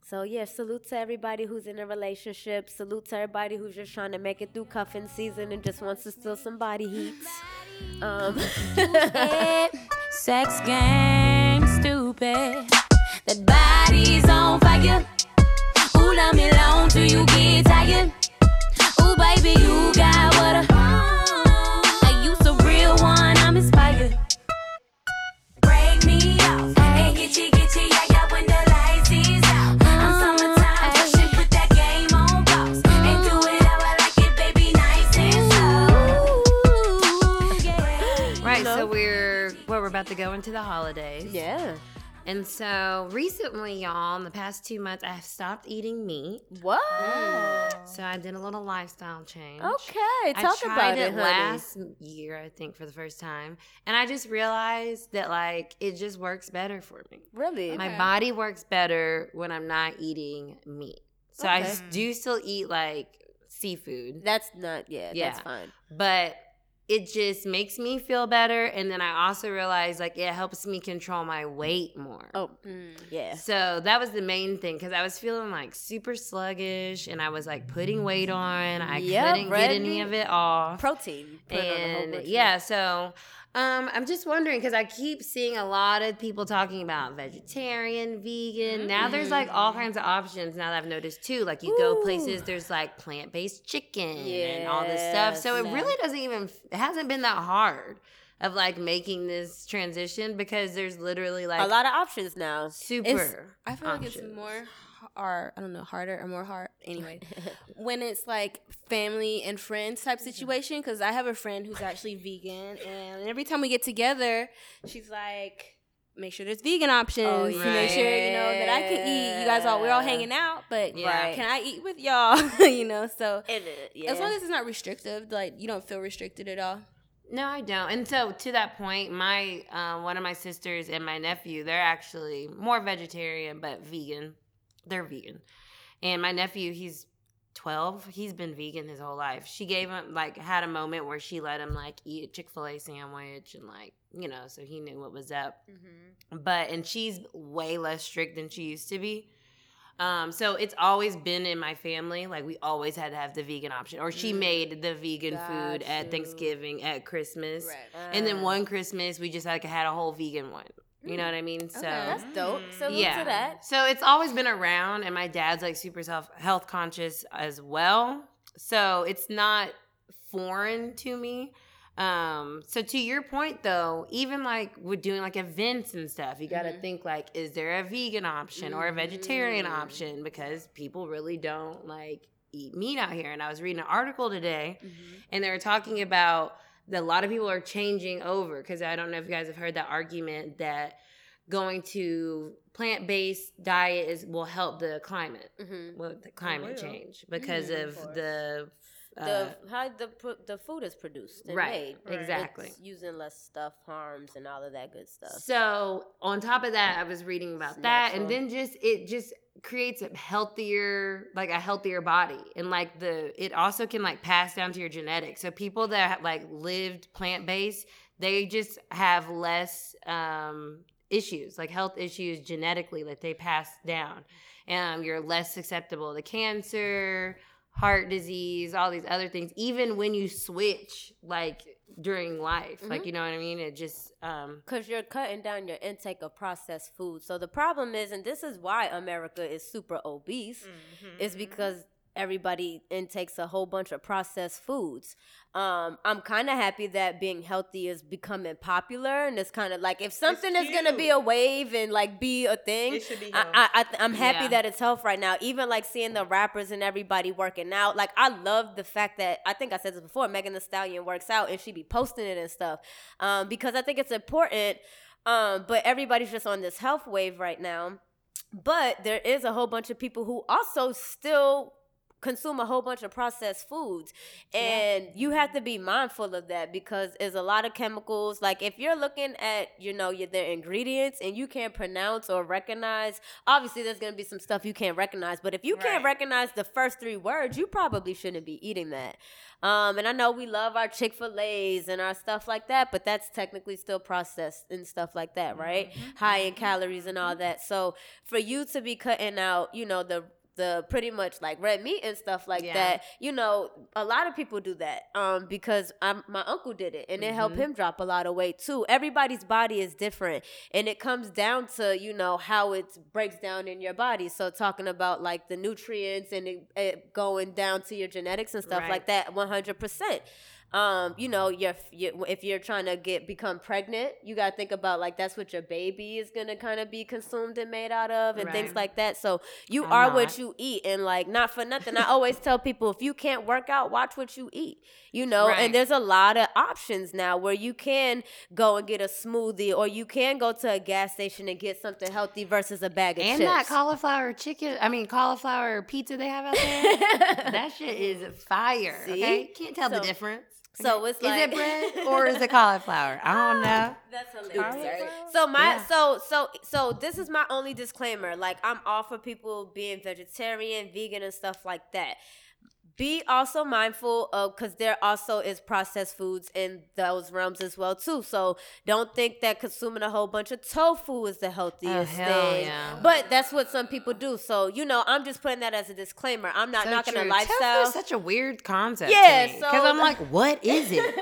So yeah, salute to everybody who's in a relationship. Salute to everybody who's just trying to make it through cuffing season and just wants to steal some body heat. Um, Sex game, stupid. That body's on fire. Ooh, love me long till you get tired. Ooh, baby, you got what I. Are you so real one? I'm inspired. Break me off and get you, get you, yeah, yeah, when the lights is out. I'm oh, summertime, pushing, put that game on pause. And do it how I like it, baby, nice and slow. Yeah. Right. So we're well, we're about to go into the holidays. yeah. And so recently, y'all, in the past two months, I have stopped eating meat. What? Mm. So I did a little lifestyle change. Okay, talk about it, it, last year, I think, for the first time, and I just realized that like it just works better for me. Really? My body works better when I'm not eating meat. So I Okay. s- do still eat like seafood, That's not. Yeah, Yeah. that's fine. but it just makes me feel better. And then I also realize like it helps me control my weight more. Oh, mm, yeah. So that was the main thing because I was feeling like super sluggish and I was like putting weight on. I Yeah, couldn't get any of it off. Protein. Put on a whole and bunch yeah, so um, I'm just wondering because I keep seeing a lot of people talking about vegetarian, vegan. Now there's like all kinds of options. Now that I've noticed too, like you go places, there's like plant based chicken and all this stuff. So it really doesn't even it hasn't been that hard of like making this transition because there's literally like a lot of options now. super. I feel like it's more, or I don't know, harder or more hard. Anyway, when it's like family and friends type situation, because I have a friend who's actually vegan, and every time we get together, she's like. Make sure there's vegan options. Oh, Make sure you know that I can eat. You guys all we're all hanging out, but Yeah. can I eat with y'all? you know, so uh, yeah. as long as it's not restrictive, like you don't feel restricted at all. No, I don't. And so to that point, my uh, one of my sisters and my nephew, they're actually more vegetarian but vegan. They're vegan. And my nephew, he's 12. He's been vegan his whole life. She gave him like had a moment where she let him like eat a Chick-fil-A sandwich and like, you know, so he knew what was up. But and she's way less strict than she used to be. Um, so it's always been in my family. Like we always had to have the vegan option, or she made the vegan food Got at. Thanksgiving, at Christmas, Right. and then Ah. one Christmas we just like had a whole vegan one. You know what I mean? So That's dope. Salute yeah. to that. So it's always been around, and my dad's like super self health conscious as well. So it's not foreign to me. Um, so to your point though, even like with doing like events and stuff, you got to mm-hmm. think like, is there a vegan option or a vegetarian mm-hmm. option? Because people really don't like eat meat out here. And I was reading an article today, mm-hmm. and they were talking about that a lot of people are changing over because I don't know if you guys have heard that argument that going to plant-based diet is will help the climate Mhm. well the climate will. change because Mhm, of of the uh, The how the the food is produced and Right, made. exactly. It's using less stuff, harms, and all of that good stuff. So on top of that, I was reading about that, and then just it just creates a healthier, like a healthier body, and like the it also can like pass down to your genetics. So people that have like lived plant based, they just have less um, issues, like health issues genetically that they pass down. Um, you're less susceptible to cancer, heart disease, all these other things. Even when you switch, like during life, like you know what I mean. It just um, Because you're cutting down your intake of processed food. So the problem is, and this is why America is super obese, Mm-hmm. is because everybody intakes a whole bunch of processed foods. Um, I'm kind of happy that being healthy is becoming popular, and it's kind of like if something is gonna be a wave and like be a thing, It should be I, health. I, I th- I'm happy Yeah. that it's health right now. Even like seeing the rappers and everybody working out. Like I love the fact that I think I said this before. Megan Thee Stallion works out and she be posting it and stuff um, because I think it's important. Um, but everybody's just on this health wave right now. But there is a whole bunch of people who also still consume a whole bunch of processed foods, and you have to be mindful of that because there's a lot of chemicals. Like if you're looking at you know your the ingredients and you can't pronounce or recognize, obviously there's gonna be some stuff you can't recognize. But if you can't recognize the first three words, you probably shouldn't be eating that. Um, and I know we love our Chick Fil A's and our stuff like that, but that's technically still processed and stuff like that, right? High in calories and all that. So for you to be cutting out, you know, the the pretty much like red meat and stuff like Yeah. that, you know, a lot of people do that um, because I'm, my uncle did it and it helped him drop a lot of weight too. Everybody's body is different and it comes down to, you know, how it breaks down in your body. So talking about like the nutrients and it, it going down to your genetics and stuff Right. like that, 100%. Um, you know, your, your if you're trying to get become pregnant, you got to think about like that's what your baby is gonna kind of be consumed and made out of, and things like that. So you I'm are not. what you eat, and like not for nothing. I always tell people if you can't work out, watch what you eat. You know, Right. and there's a lot of options now where you can go and get a smoothie, or you can go to a gas station and get something healthy versus a bag of And chips. that cauliflower chicken, I mean cauliflower pizza they have out there, that shit is fire. See? Okay, can't tell So- the difference. So it's is it bread or is it cauliflower? I don't ah, know. That's hilarious. So my so so so this is my only disclaimer. Like I'm all for people being vegetarian, vegan, and stuff like that. Be also mindful of because there also is processed foods in those realms as well too. So don't think that consuming a whole bunch of tofu is the oh, healthiest Oh, hell thing. yeah. But that's what some people do. So you know, I'm just putting that as a disclaimer. I'm not So knocking a lifestyle. Tofu is such a weird concept. Yeah, because so I'm like, what is it?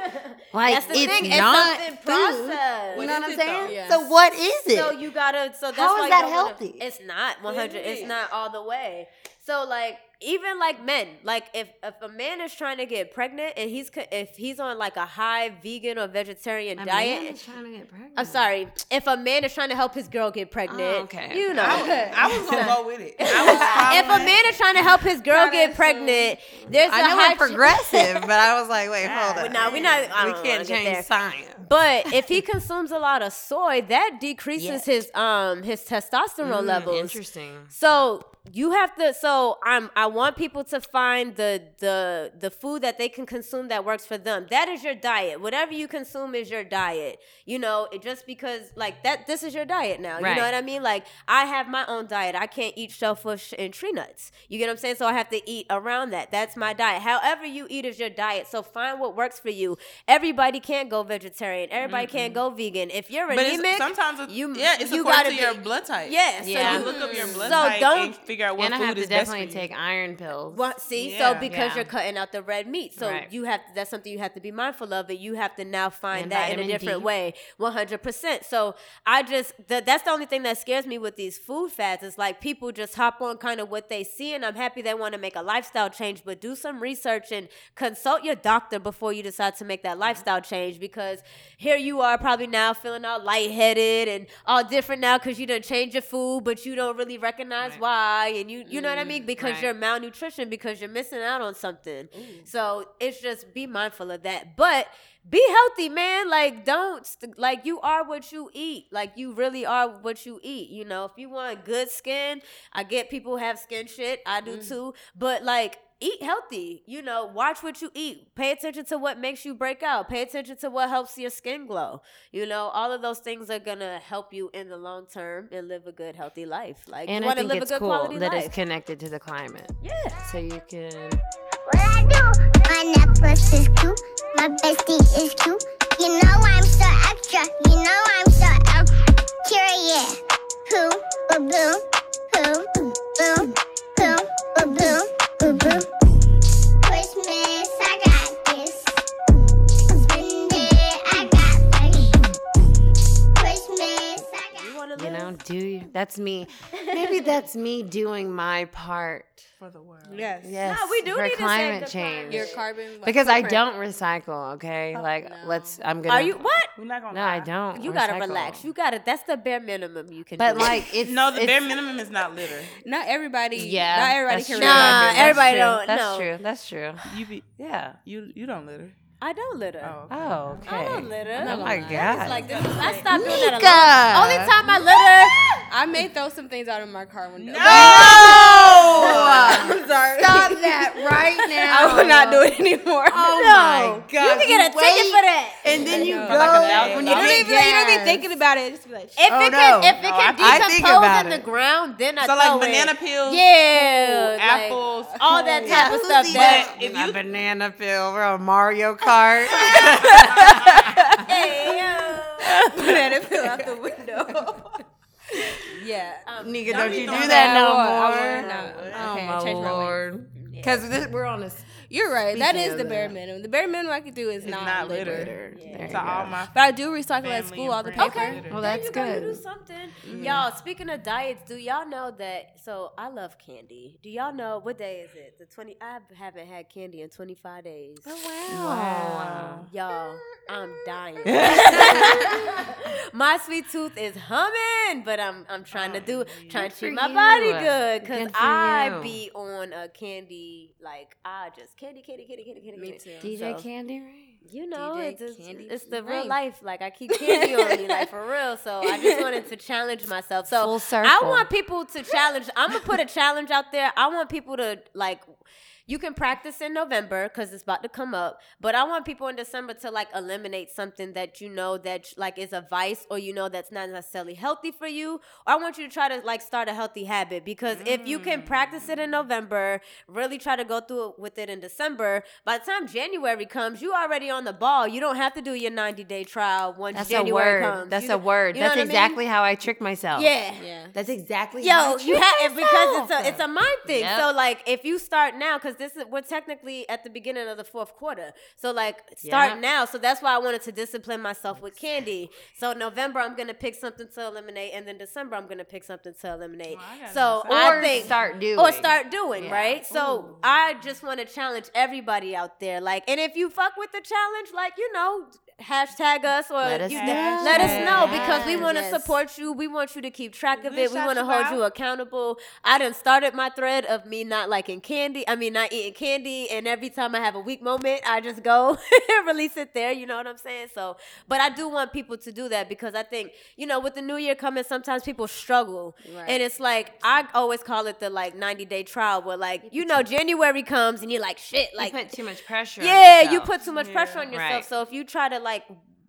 Like, That's the it's thing. Not something food. processed. You know what I'm is it, though? saying? Yeah. So what is it? So you gotta. So that's How why that don't wanna- healthy? it's not 100. It's not all the way. So like even like men, like if if a man is trying to get pregnant and he's if he's on like a high vegan or vegetarian A diet. man is trying to get pregnant. I'm sorry. If a man is trying to help his girl get pregnant, Oh, okay, you know. I, I was gonna go with it. I was if a man is trying to help his girl get pregnant, there's a I know high we're progressive, but I was like, wait, hold But on. no, we not. I we don't can't wanna get change there. science. But if he consumes a lot of soy, that decreases Yes. his um his testosterone Mm, levels. Interesting. So you have to. So I'm. I want people to find the the the food that they can consume that works for them. That is your diet. Whatever you consume is your diet. You know, it just because like that. This is your diet now. You know what I mean? Like I have my own diet. I can't eat shellfish and tree nuts. You get what I'm saying? So I have to eat around that. That's my diet. However you eat is your diet. So find what works for you. Everybody can't go vegetarian. Everybody can't go vegan. If you're But anemic, it's, sometimes it's, you yeah, it's you according to your blood type. Yeah, so. You look up your blood So type don't- figure out what and I food have to is best for definitely you. take iron pills. What, see, Yeah. so because Yeah. you're cutting out the red meat, so Right. you have that's something you have to be mindful of, and you have to now find And that in a vitamin different D. way, one hundred percent. So I just th- that's the only thing that scares me with these food fads is like people just hop on kind of what they see, and I'm happy they want to make a lifestyle change, but do some research and consult your doctor before you decide to make that lifestyle change because here you are probably now feeling all lightheaded and all different now because you done change your food, but you don't really recognize why, and you you know what I mean mm-hmm. because right. you're malnutrition because you're missing out on something. So it's just be mindful of that. But be healthy, man. Like don't like you are what you eat. Like you really are what you eat. You know, if you want good skin, I get people have skin shit. I do mm. too. But like eat healthy. You know, watch what you eat. Pay attention to what makes you break out. Pay attention to what helps your skin glow. You know, all of those things are gonna help you in the long term and live a good, healthy life. Like and you I want to think live it's a good cool quality that life. it's connected to the climate. yeah. So you can What I do? My necklace is cute. My bestie is cute. You know I'm so extra. You know I'm so extra. Yeah. Who? Boo boo. Who? Boo. Know do you, that's me. Maybe that's me doing my part. for the world. Yes. Yes, No, we do for need to save climate the change. climate. Your carbon. like, because I don't recycle. Okay, oh, like let's. I'm gonna. Are you what? We're not gonna. No, lie. I don't. You gotta relax. You gotta. That's the bare minimum you can. But do. like it's No, the bare minimum is not litter. Not everybody. Yeah, Not everybody that's can. true. Nah. That's everybody true. don't- That's no. true. That's true. You be Yeah. you you don't litter. I don't litter. Oh, okay. Oh, okay. I don't litter. Oh my god. Like this, I stopped doing that a Nika! long. Only time I litter, I may throw some things out of my car window. No! I'm sorry. Stop that right now. I will not do it anymore. Oh No. my god! You can get a ticket for that. and then you know. go Like a thousand when You don't get even like, you don't gas. be thinking about it. Just be like, If Oh, it no. can, if it can I- I decompose in the ground, then I So throw like banana it. peels, Yeah, cool, like, apples, all that cool. type of stuff. eating That But if a you- banana peel, we're on Mario Kart. hey, banana peel out the window. Yeah. Um, Nigga, don't you do that that. no I more. won't, I won't, no. Oh Okay, my change my lord. Because we're on a. s- You're right. That Speaking is the bare that. minimum. The bare minimum I could do is It's not, not litter. litter. There you To all my But I do recycle at school all the paper. Okay. Well, that's you go. You good. do something. Mm-hmm. Y'all, speaking of diets, do y'all know that? So I love candy. Do y'all know what day is it? The twenty. I haven't had candy in twenty five days. Oh wow. Y'all, I'm dying. my sweet tooth is humming, but I'm I'm trying to oh, do trying to for treat my body good because I you. be on a candy like I just candy candy candy candy candy. Me too. DJ So, Candy Ray. You know, DJ it's, it's, Candy it's the Raine. real life. Like I keep candy on me, like for real. So I just wanted to challenge myself. So Full I want people to challenge. I'm gonna put a challenge out there. I want people to like. You can practice in November because it's about to come up, but I want people in December to like eliminate something that you know that like is a vice or you know that's not necessarily healthy for you. Or I want you to try to like start a healthy habit because if you can practice it in mm. November, really try to go through it with it in December. By the time January comes, you already on the ball. You don't have to do your 90 day trial once That's January a word. comes. That's You- a word. you know That's what I mean? exactly how I trick myself. Yeah. Yeah. That's exactly how Yo, you trick have because it's a it's a mind thing. Yep. So like if you start now, because this is we're technically at the beginning of the fourth quarter. So like start Yep. now. So that's why I wanted to discipline myself with candy. So November I'm gonna pick something to eliminate, and then December I'm gonna pick something to eliminate. Well, I so decide. I Or think start doing. or start doing Yeah. right. So I just want to challenge everybody out there. Like, and if you fuck with the challenge, like you know, hashtag us or Let us you- know. let us know because we want to Yes. support you. We want you to keep track of Good it. We want to hold out. you accountable. I done started my thread of me not liking candy. I mean, not eating candy. And every time I have a weak moment, I just go and release it there. You know what I'm saying? So, but I do want people to do that because I think, you know, with the new year coming, sometimes people struggle. Right. And it's like, I always call it the like 90 day trial where like, you know, January comes and you're like, shit, like. You like, put too much pressure. on yeah, you put too much pressure on yourself. Right. So if you try to like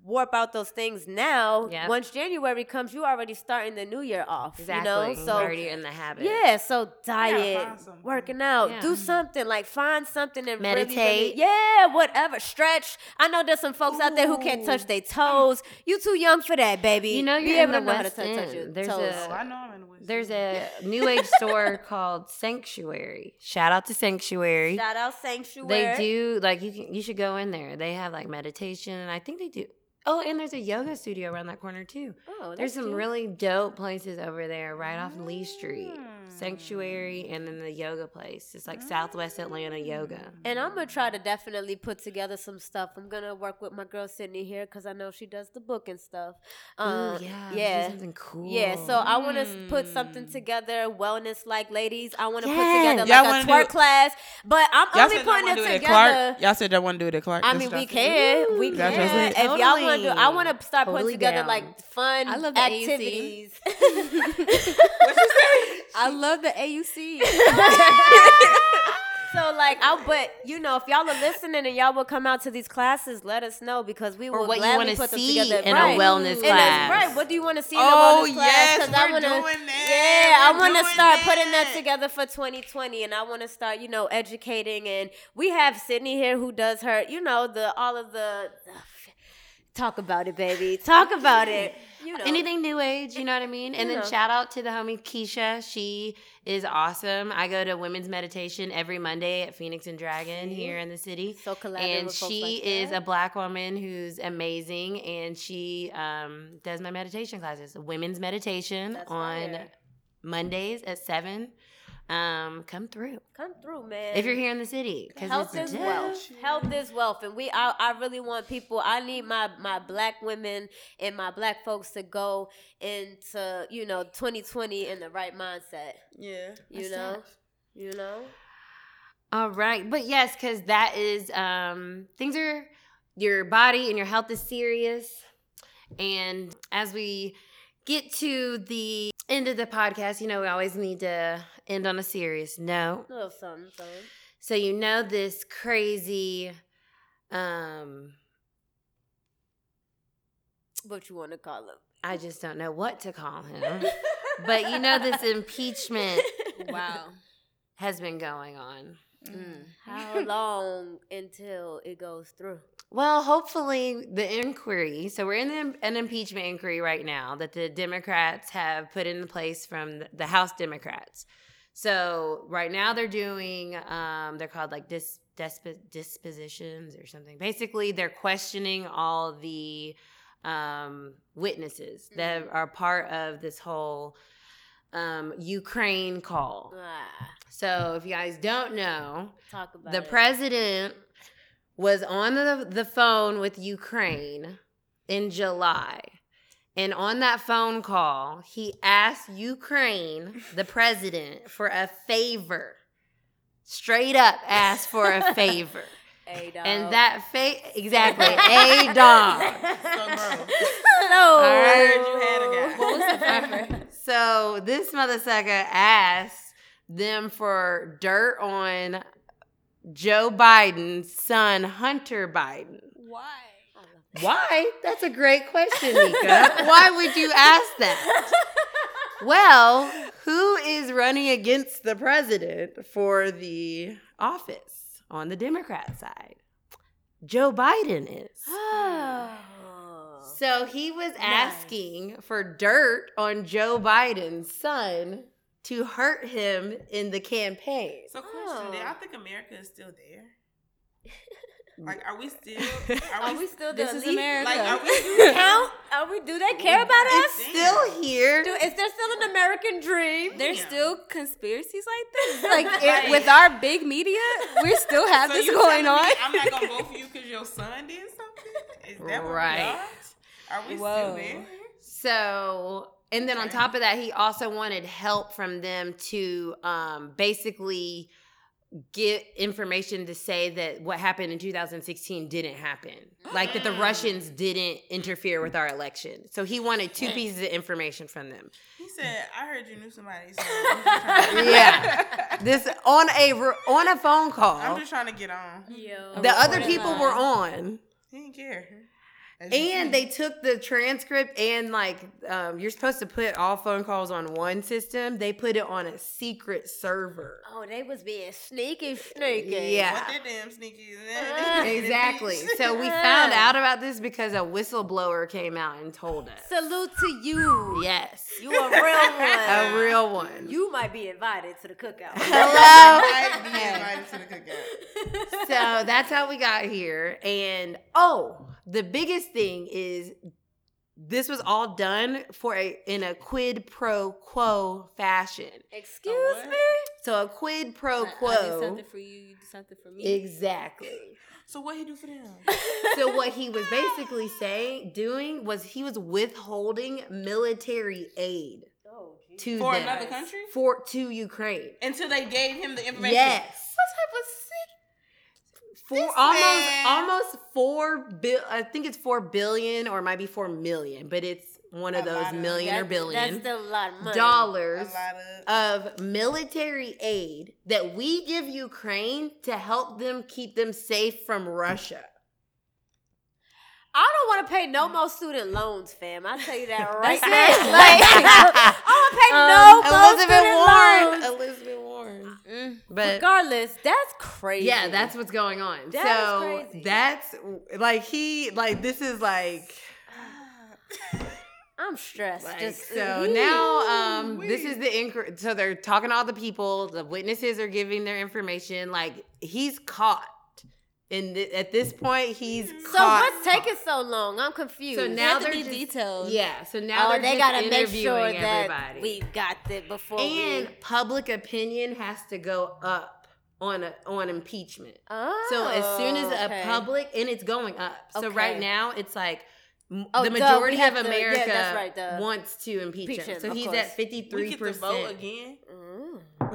warp out those things now, Yep. once January comes, you already starting the new year off. Exactly. You know, so already in the habit. yeah, so diet, find something. working out, Yeah. do something like find something and really, really- Meditate. yeah, whatever. Stretch. I know there's some folks out there who can't touch their toes. You too young for that, baby. You know you're in able the to know how to touch, touch your There's toes. Oh, a I know I'm in the West. there's a new age store called Sanctuary. Shout out to Sanctuary. Shout out Sanctuary. They do like you can you should go in there. They have like meditation and I think they do. Oh, and there's a yoga studio around that corner too. Oh, There's some cute. really dope places over there right off Lee Street. Mm. Sanctuary and then the yoga place. It's like Southwest Atlanta Yoga. Mm. And I'm gonna try to definitely put together some stuff. I'm gonna work with my girl Cidnee here because I know she does the book and stuff. Um, Ooh, uh, yeah. do yeah, something cool. yeah. So I want to put something mm. together, wellness like ladies. I want to put Yes. together Y'all like a wanna twerk do- class, but I'm Y'all only putting it to do it together. Clark. Y'all said y'all want to do it at Clark. I mean, we y'all said. can. We can. If y'all want to do, I want to start putting together down. like fun I love the AUC. activities. I love the AUC. So like I but you know if y'all are listening and y'all will come out to these classes, let us know because we will what you gladly wanna put them see together. in a right. wellness And class. it's- right. What do you want to see in Oh, a wellness class? yes, 'Cause I we're wanna, doing that. Yeah, I We're want to doing start putting that that. together for 2020, and I want to start, you know, educating. And we have Cidnee here who does her, you know, the all of the. Talk about it, baby. Talk about it. You know, Anything new age, you know what I mean? And You then know. shout out to the homie Keisha. She is awesome. I go to women's meditation every Monday at Phoenix and Dragon here in the city. So collaborative and she like is that. a black woman who's amazing and she um, does my meditation classes. Women's meditation That's on fire. Mondays at 7. Um, come through. come through, man. If you're here in the city. 'cause health it's is dope. wealth health is wealth and we I, I really want people i need my my black women and my black folks to go into you know 2020 in the right mindset Yeah. you know you know All right. But yes, because that is um things are your body and your health is serious. And as we get to the end of the podcast, you know, we always need to end on a serious note. A little something, something. So you know this crazy um What you want to call him? I just don't know what to call him. but you know this impeachment Wow. has been going on. How long until it goes through? Well, hopefully the inquiry. So we're in the, an impeachment inquiry right now that the Democrats have put in place from the, the House Democrats. So right now they're doing, um, they're called like dis, disp, dispositions or something. Basically, they're questioning all the um, witnesses that are part of this whole um, Ukraine call. Ah, So if you guys don't know, talk about the it. president was on the, the phone with Ukraine in July. And on that phone call, he asked Ukraine, the president, for a favor. Straight up asked for a favor. Hey, dog. And that fa- exactly, a dog. So gross. no. I heard you had a guy. What was the favor? So this mother sucker asked them for dirt on Joe Biden's son, Hunter Biden. Why? Why? That's a great question, Nika. Why would you ask that? Well, who is running against the president for the office on the Democrat side? Joe Biden is. Oh. So he was asking for dirt on Joe Biden's son to hurt him in the campaign. So question: Do Oh. y'all think America is still there? Like, are we still? Are, Are we, we still This the is elite? America. Like, are we? Count? Are we? Do they care about us? It's still here. Do, is there still an American dream? There's Yeah. still conspiracies like this. Like, Like it- it, with our big media, we still have So this going on. me I'm not gonna vote for you because your son did something. Is that what Right. we are? Are we Whoa. still there? So, and then on top of that, he also wanted help from them to um, basically get information to say that what happened in 2016 didn't happen. Like that the Russians didn't interfere with our election. So he wanted two pieces of information from them. He said, "I heard you knew somebody." So I'm just trying to- Yeah. This on a on a phone call. I'm just trying to get on. Yo. The other people line. were on. He didn't care. As you And they took the transcript and like um, you're supposed to put all phone calls on one system. They put it on a secret server. Oh, they was being sneaky, sneaky. Yeah. What that damn sneaky is Exactly. So we found out about this because a whistleblower came out and told us. Salute to you. Yes. You a real one. A real one. You might be invited to the cookout. Hello. might be invited to the cookout. so that's how we got here. And oh, the biggest thing is this was all done for a in a quid pro quo fashion. Excuse me? So a quid pro I- I did quo. something for you, you did something for me. Exactly. So what he do for them? So what he was basically saying, doing was he was withholding military aid Oh, to For them. another country? for to Ukraine. Until they gave him the information. Yes. What type of sick? Four This almost man- almost four bill. I think it's four billion or it might be four million, but it's one of A those lot of- million or billion That's still a lot of money. A dollars of. of military aid that we give Ukraine to help them keep them safe from Russia. I don't want to pay no more student loans, fam. I tell you that right now. Like, I don't want to pay um, no more Elizabeth student Warren. loans. Elizabeth Warren. Mm. But Regardless, that's crazy. yeah, that's what's going on. That so that's like he like this is like I'm stressed. Like, Just so now, um, this is the inc- so they're talking to all the people. The witnesses are giving their information. Like he's caught, and th- at this point, he's So caught. what's taking so long? I'm confused. So Now now to they're just, detailed. Yeah, so now oh, they're they just gotta make sure that everybody. we got it before and we. public opinion has to go up on a, on impeachment. Oh, So as soon as oh, okay. a public and it's going up. So right now it's like Oh, the majority we have of to- yeah, America right, wants to impeach Impeach him. him, So he's course. at fifty We three get to vote percent. again.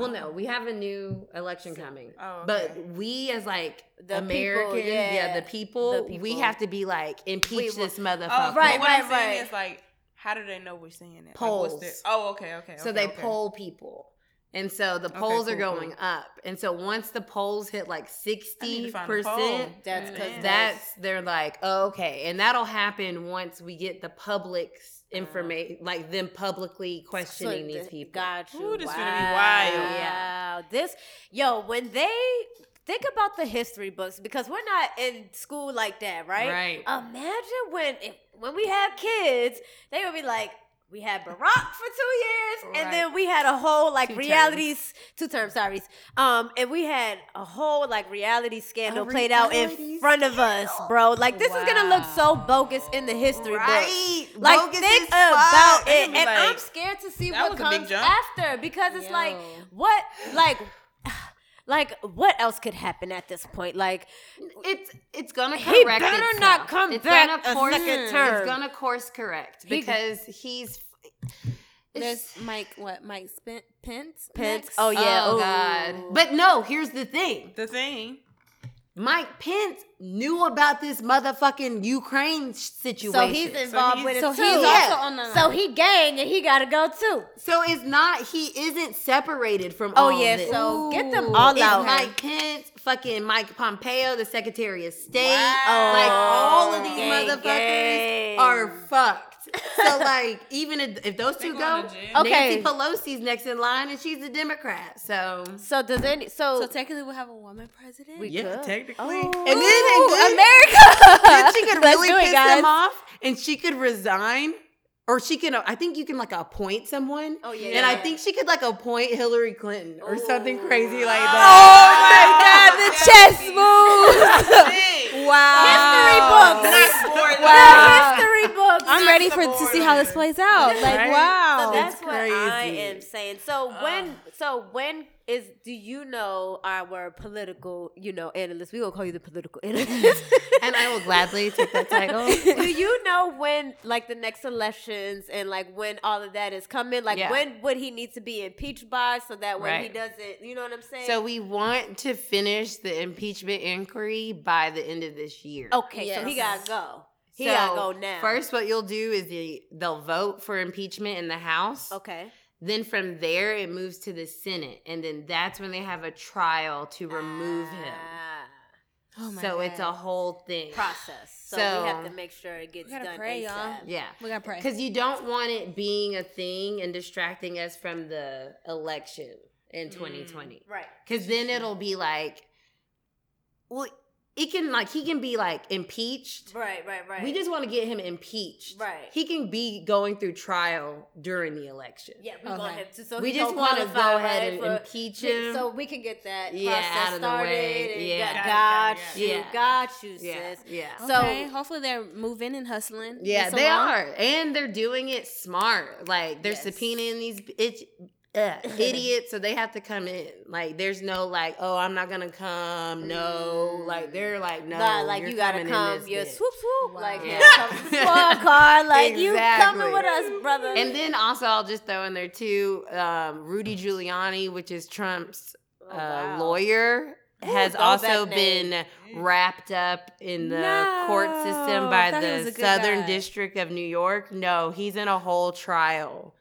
Well, no, we have a new election coming. Oh, But we as like The Americans, people, yeah, yeah, the, people, the we have to be like impeach We- this oh, motherfucker. Oh, Right, but what right, I'm saying right. is like, How do they know we're saying that? Like, Polls. what's oh, okay, okay. So okay, they okay. poll people. And so the polls are cool, going cool. up. And so once the polls hit like 60%, to find a poll. That's mm-hmm. because that's they're like, oh, okay. And that'll happen once we get the public's Uh, information, like them publicly questioning these people. Got you. Ooh, this wow. finna be wild. Yeah. This, yo, when they think about the history books, because we're not in school like that, right? Right. Imagine when if, when we have kids, they would be like. We had Barack for two years, and then we had a whole like Two realities two terms, sorry. Um, and we had a whole like reality scandal played out in reality front of us, bro. Like this is gonna look so bogus in the history. Right. Like Bogus think about fuck. it, and I'm scared to see what a comes after because it's like what, like, like what else could happen at this point? Like, It's it's gonna He better itself. not come it's back gonna a course, second term. It's gonna course correct He- because he's. There's Mike, what, Mike Spin- Pence? Pence. Oh yeah. oh ooh. God! But no, here's the thing. The thing. Mike Pence knew about this motherfucking Ukraine situation. So he's involved he's- with it So too. he's Yeah. also on the. So he gang and he gotta go too. So it's not. He isn't separated from. Oh all yeah. this. So get them all it's out. Mike Pence, fucking Mike Pompeo, the Secretary of State. Wow. Like all of these Gang, motherfuckers gang. are fucked. So like, even if, if those two go, to jail. Okay. Nancy Pelosi's next in line, and she's a Democrat. So So does any? So, so technically, we'll have a woman president. we Yeah, could. technically. Oh. and then, and then America. then she could really do it, piss guys. them off, and she could resign. Or she can, I think you can like appoint someone. Oh, yeah. And I think she could like appoint Hillary Clinton or something crazy like oh that. Oh my God, the chess moves. Wow. History books. Not sports. The history books. I'm ready for to see how this plays out. Like, Right? wow. So that's It's what I am saying. So when, so when is? Do you know our political, you know, analyst? We will call you the political analyst. and I will gladly take that title. do you know when, like, the next elections and like when all of that is coming? Like, Yeah. when would he need to be impeached by so that when he doesn't, you know what I'm saying? So we want to finish the impeachment inquiry by the end of this year. okay, so he gotta go. He So, gotta go now. First, what you'll do is the, they'll vote for impeachment in the House. okay. Then from there, it moves to the Senate, and then that's when they have a trial to remove him. Ah, Oh my So it's a whole thing. process. So, So- we have to make sure it gets We gotta done pray, y'all. Yeah. We gotta pray. Because you don't want it being a thing and distracting us from the election in 2020. Right. Because then it'll be like, well, it can like he can be like impeached. Right, right, right. We just want to get him impeached. Right. He can be going through trial during the election. Yeah, we want him to. So we just want to go ahead and for, impeach him. So we can get that Yeah, process out of the started. way. and Yeah. got, Got it, got, got it, you, yeah. got you, yeah, sis. yeah. So okay, hopefully they're moving and hustling. Yeah, they along. are, and they're doing it smart. Like they're Yes. subpoenaing these itch, uh, idiots, so they have to come in. Like there's no like, oh, I'm not gonna come. No, like they're like, no, Nah, like you're gotta come, you bitch. swoop swoop, like Yeah. come squad car, like you coming with us, brother. And then also, I'll just throw in there too, um, Rudy Giuliani, which is Trump's Oh, uh, wow. lawyer, Ooh, has also been wrapped up in the court system by I thought he was the Southern guy. District of New York. No, he's in a whole trial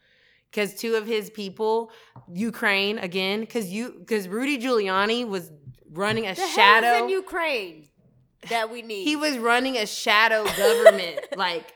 because two of his people, Ukraine again, because you because Rudy Giuliani was running a the shadow. in Ukraine that we need. he was running a shadow government like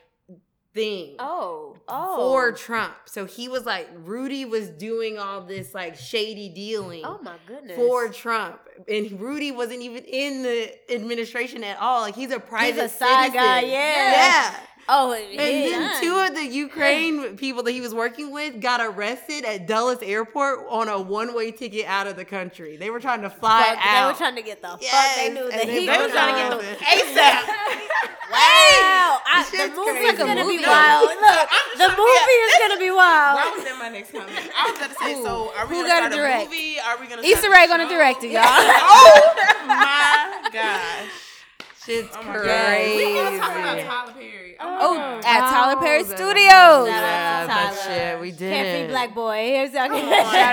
thing oh oh for Trump. So he was like Rudy was doing all this like shady dealing oh my goodness for Trump, and Rudy wasn't even in the administration at all. Like he's a private side citizen. guy, yeah. yeah. Oh And yeah. then two of the Ukraine people that he was working with got arrested at Dulles Airport on a one-way ticket out of the country. They were trying to fly Fuck, they were trying to get the fuck. They knew and that they he was trying to get gone. the ASAP. wow, I, the movie crazy. is gonna be movie. wild. Look, the movie is gonna be wild. That was in my next comment. I was gonna say, so are we Who gonna gotta start a direct? movie? Are we gonna Issa start Rae gonna direct it, y'all. oh my gosh. Shit's Oh my crazy. God. We talking about Tyler Perry. Oh, oh my God. at Tyler Perry Oh, Studios. Shout out to Yeah, Tyler. shit, we Carefree didn't. Black black boy. Here's Shout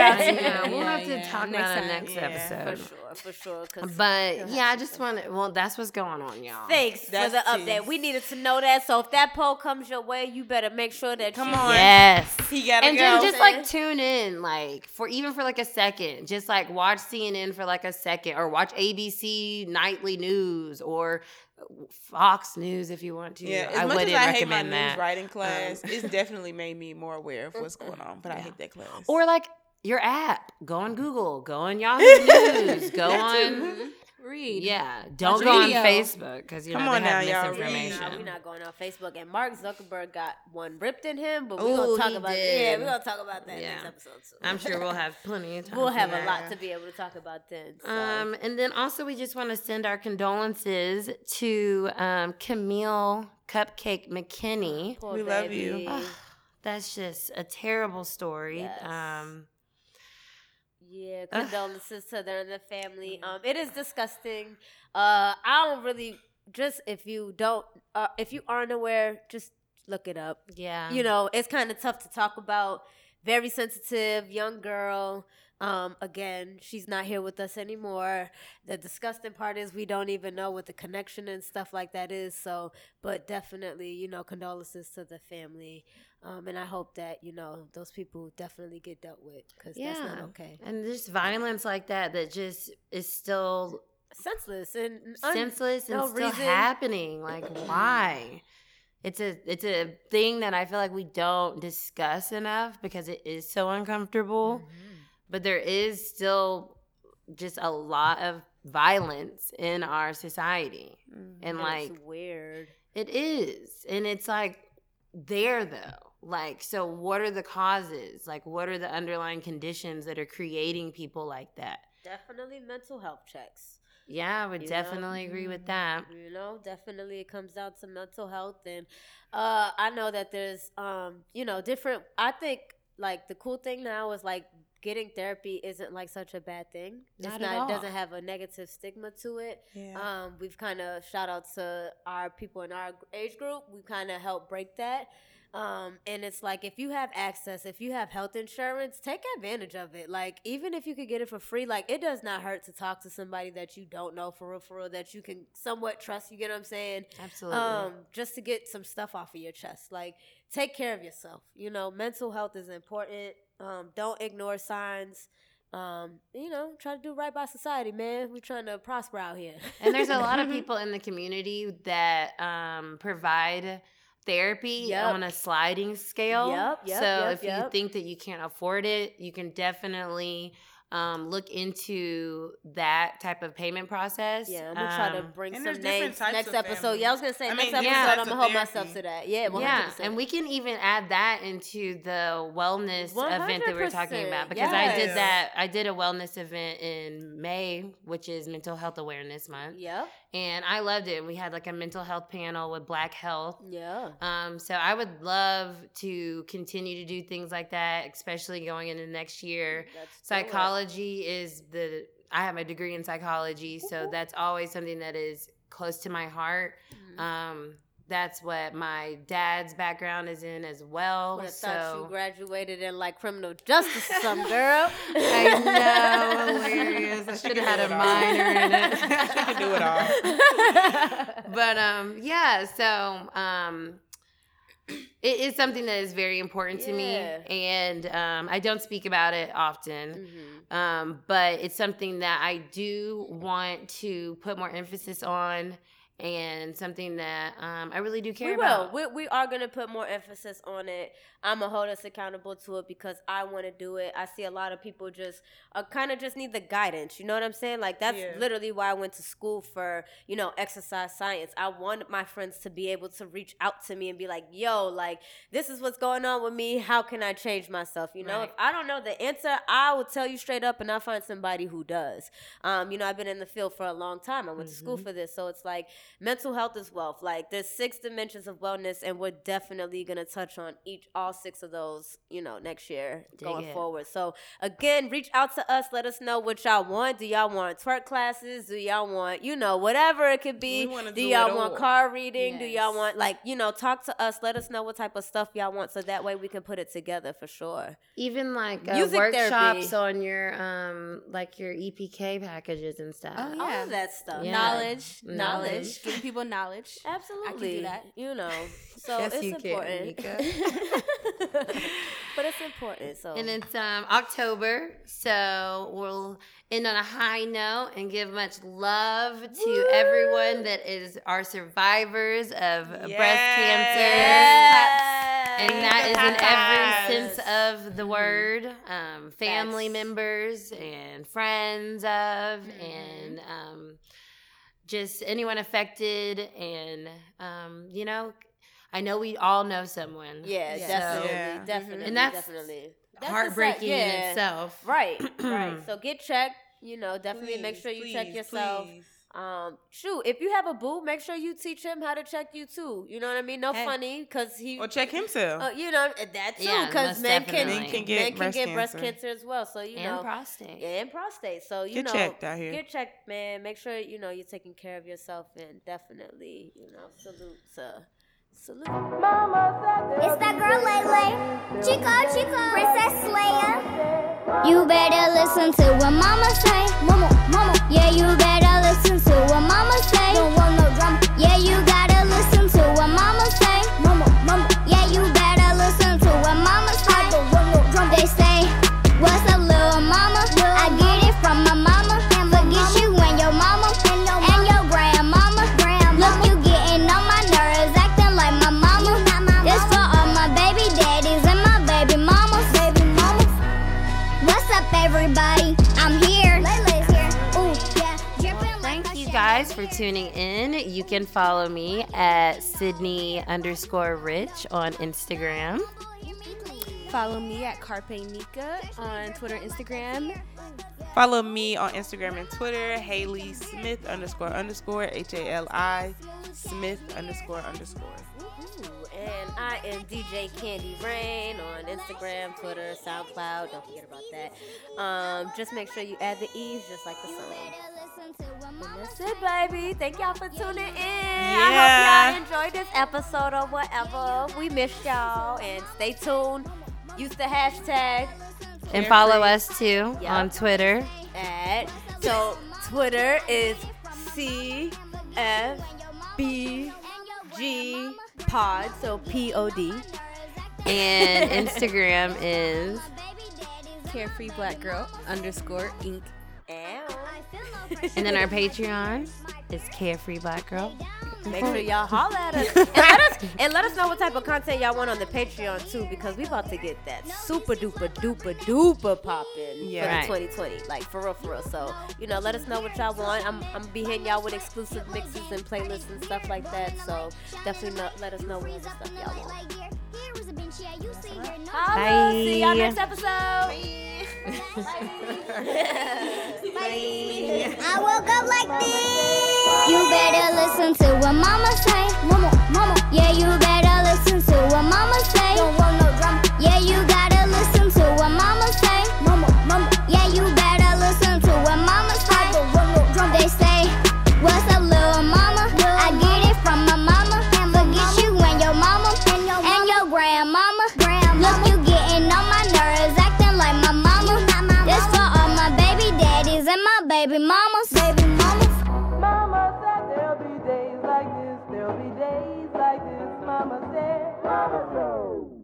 out to Yeah. We'll yeah, have to yeah. talk Next about time. next Yeah, episode. for sure, for sure. 'cause But yeah, I just to. want to. Well, that's what's going on, y'all. Thanks for the tea. update. We needed to know that. So if that poll comes your way, you better make sure that Come you on. Yes. He gotta and go. then just like tune in, like for even for like a second, just like watch CNN for like a second, or watch ABC nightly news or Fox News if you want to. Yeah, as I much as wouldn't I hate my recommend news writing class, um, it's definitely made me more aware of what's going on. But I hate that class. Or like your app, go on mm-hmm. Google, go on Yahoo News, go on. Mm-hmm. Read. Yeah, don't Watch go on video. Facebook because you Come know on they have now, y'all, read. misinformation. No, we're not going on Facebook. And Mark Zuckerberg got one ripped in him, but we're Ooh, gonna talk he about did. yeah, we're gonna talk about that Yeah. next episode too. I'm sure we'll have plenty of time. we'll for have a that. lot to be able to talk about then. So. Um, and then also we just want to send our condolences to um, Kamille Cupcake McKinney. Poor We love you. baby. That's just a terrible story. Yes. Um, Yeah, condolences to them and the family. Um, it is disgusting. Uh, I don't really just if you don't, uh, if you aren't aware, just look it up. yeah. You know, it's kind of tough to talk about. Very sensitive young girl. Um, again, she's not here with us anymore. The disgusting part is we don't even know what the connection and stuff like that is. So, but definitely, you know, condolences to the family. Um, and I hope that you know those people definitely get dealt with because that's not okay. And just violence like that that just is still senseless and un- senseless and no still reason. happening. Like why? It's a it's a thing that I feel like we don't discuss enough because it is so uncomfortable. Mm-hmm. But there is still just a lot of violence in our society. And And like it's weird. it is. And it's like there though. Like so what are the causes? Like what are the underlying conditions that are creating people like that? Definitely mental health checks. Yeah, I would You know? definitely agree with that. You know, definitely it comes down to mental health and uh I know that there's um, you know, different I think like the cool thing now is like getting therapy isn't like such a bad thing. Not it's at not all. it doesn't have a negative stigma to it. Yeah. Um, we've kind of shout out to our people in our age group. We kind of help break that. Um, and it's like if you have access, if you have health insurance, take advantage of it. Like even if you could get it for free, like it does not hurt to talk to somebody that you don't know for real, for real, that you can somewhat trust. You get what I'm saying? Absolutely. Um, just to get some stuff off of your chest. Like take care of yourself. You know, mental health is important. Um, don't ignore signs. Um, you know, try to do right by society, man. We're trying to prosper out here. and there's a lot of people in the community that um, provide therapy Yep. on a sliding scale. Yep, yep, so if you think that you can't afford it, you can definitely um, look into that type of payment process. Yeah, I'm gonna try to Um, bring and some names next episode. Yeah, I was gonna say I next mean, episode different I'm gonna hold therapy. myself to that. Yeah, 100%. Yeah, and we can even add that into the wellness event that we're talking about because I did that. I did a wellness event in May, which is Mental Health Awareness Month, Yep. And I loved it. And we had like a mental health panel with Black Health. Yeah. Um, so I would love to continue to do things like that, especially going into next year. Do it. Psychology is the I have a degree in psychology, so that's always something that is close to my heart. Mhm. Um, that's what my dad's background is in as well. Would have thought you graduated in like criminal justice some girl. I know, hilarious. I should have had a do all. minor in it. She can do it all. but um yeah so um it is something that is very important to me and um i don't speak about it often Mhm. um but it's something that i do want to put more emphasis on and something that um i really do care We will. about We, we are going to put more emphasis on it. I'm going to hold us accountable to it because I want to do it. I see a lot of people just uh, kind of just need the guidance. You know what I'm saying? Like, that's Yeah. literally why I went to school for, you know, exercise science. I wanted my friends to be able to reach out to me and be like, yo, like, this is what's going on with me. How can I change myself? You know, Right. if I don't know the answer, I will tell you straight up and I'll find somebody who does. Um, you know, I've been in the field for a long time. I went to school Mm-hmm. for this. So it's like, mental health is wealth. Like there's six dimensions of wellness, and we're definitely gonna touch on each all six of those, you know, next year Dig going it. forward. So again, reach out to us. Let us know what y'all want. Do y'all want twerk classes? Do y'all want, you know, whatever it could be? We Do do y'all it want all. card reading? Do y'all want like, you know, talk to us. Let us know what type of stuff y'all want, so that way we can put it together for sure. Even like uh, Music workshops therapy. on your um like your EPK packages and stuff. Oh, All of that stuff. Yeah. Knowledge, Knowledge. knowledge, giving people knowledge. Absolutely. that. You know, so Yes, it's you can, important. Nika. but it's important. So And it's um October, so we'll end on a high note and give much love to everyone that is our survivors of breast cancer. And that is in every sense of the word. Um, family That's- members and friends of, and um, just anyone affected. And, um, you know, I know we all know someone. Yeah, So, definitely, Yeah. definitely, And that's definitely. That's the heartbreaking side- in itself. Right, right. So get checked. You know, definitely make sure you check yourself. please. Um, shoot, if you have a boo, make sure you teach him how to check you too. You know what I mean? No Hey. funny, cause he. Or check himself. Uh, you know that too, Yeah, because men can. Men can get men can breast get breast cancer. cancer as well. So you And know, prostate. Yeah, and prostate. So you know. Get know, checked out here. Get checked, man. Make sure you know you're taking care of yourself, and definitely, you know, salute to salute. It's that girl Lele, Chico Chico, Princess Leia. You better listen to what Mama say, Mama, Mama. Yeah, you better listen to what Mama say. Don't want no drama. Yeah, you gotta listen for tuning in. You can follow me at Cidnee underscore Rich on Instagram. Follow me at Carpe Nika on Twitter, Instagram. Follow me on Instagram and Twitter, Hali Smith underscore underscore H A L I Smith underscore underscore. Ooh, and I am DJ Candy Raine on Instagram, Twitter, SoundCloud. Don't forget about that. Um, just make sure you add the E's, just like the song. And that's it, baby. Thank y'all for tuning in. Yeah. I hope y'all enjoyed this episode or whatever. We missed y'all, and stay tuned. Use the hashtag And follow us too Yep. on Twitter. at so Twitter is C F B G Pod, so P O D. And Instagram is Carefree Black Girl underscore Inc. and then our Patreon is Carefree Black Girl. Make sure y'all holler at us and let us and let us know what type of content y'all want on the Patreon too, because we about to get that super duper duper duper popping Yeah. for the Right. 2020, like for real, for real. So you know, let us know what y'all want. I'm I'm be hitting y'all with exclusive mixes and playlists and stuff like that. So definitely know, let us know what other stuff y'all want. Holla. See y'all next episode. I woke up like this. You better listen to what Mama say, Mama, Mama. Yeah, you better listen to what Mama say. Don't want no drama. Yeah, you gotta listen to what Mama baby mamas. Baby mamas. Mama said there'll be days like this, there'll be days like this. Mama said, Mama said.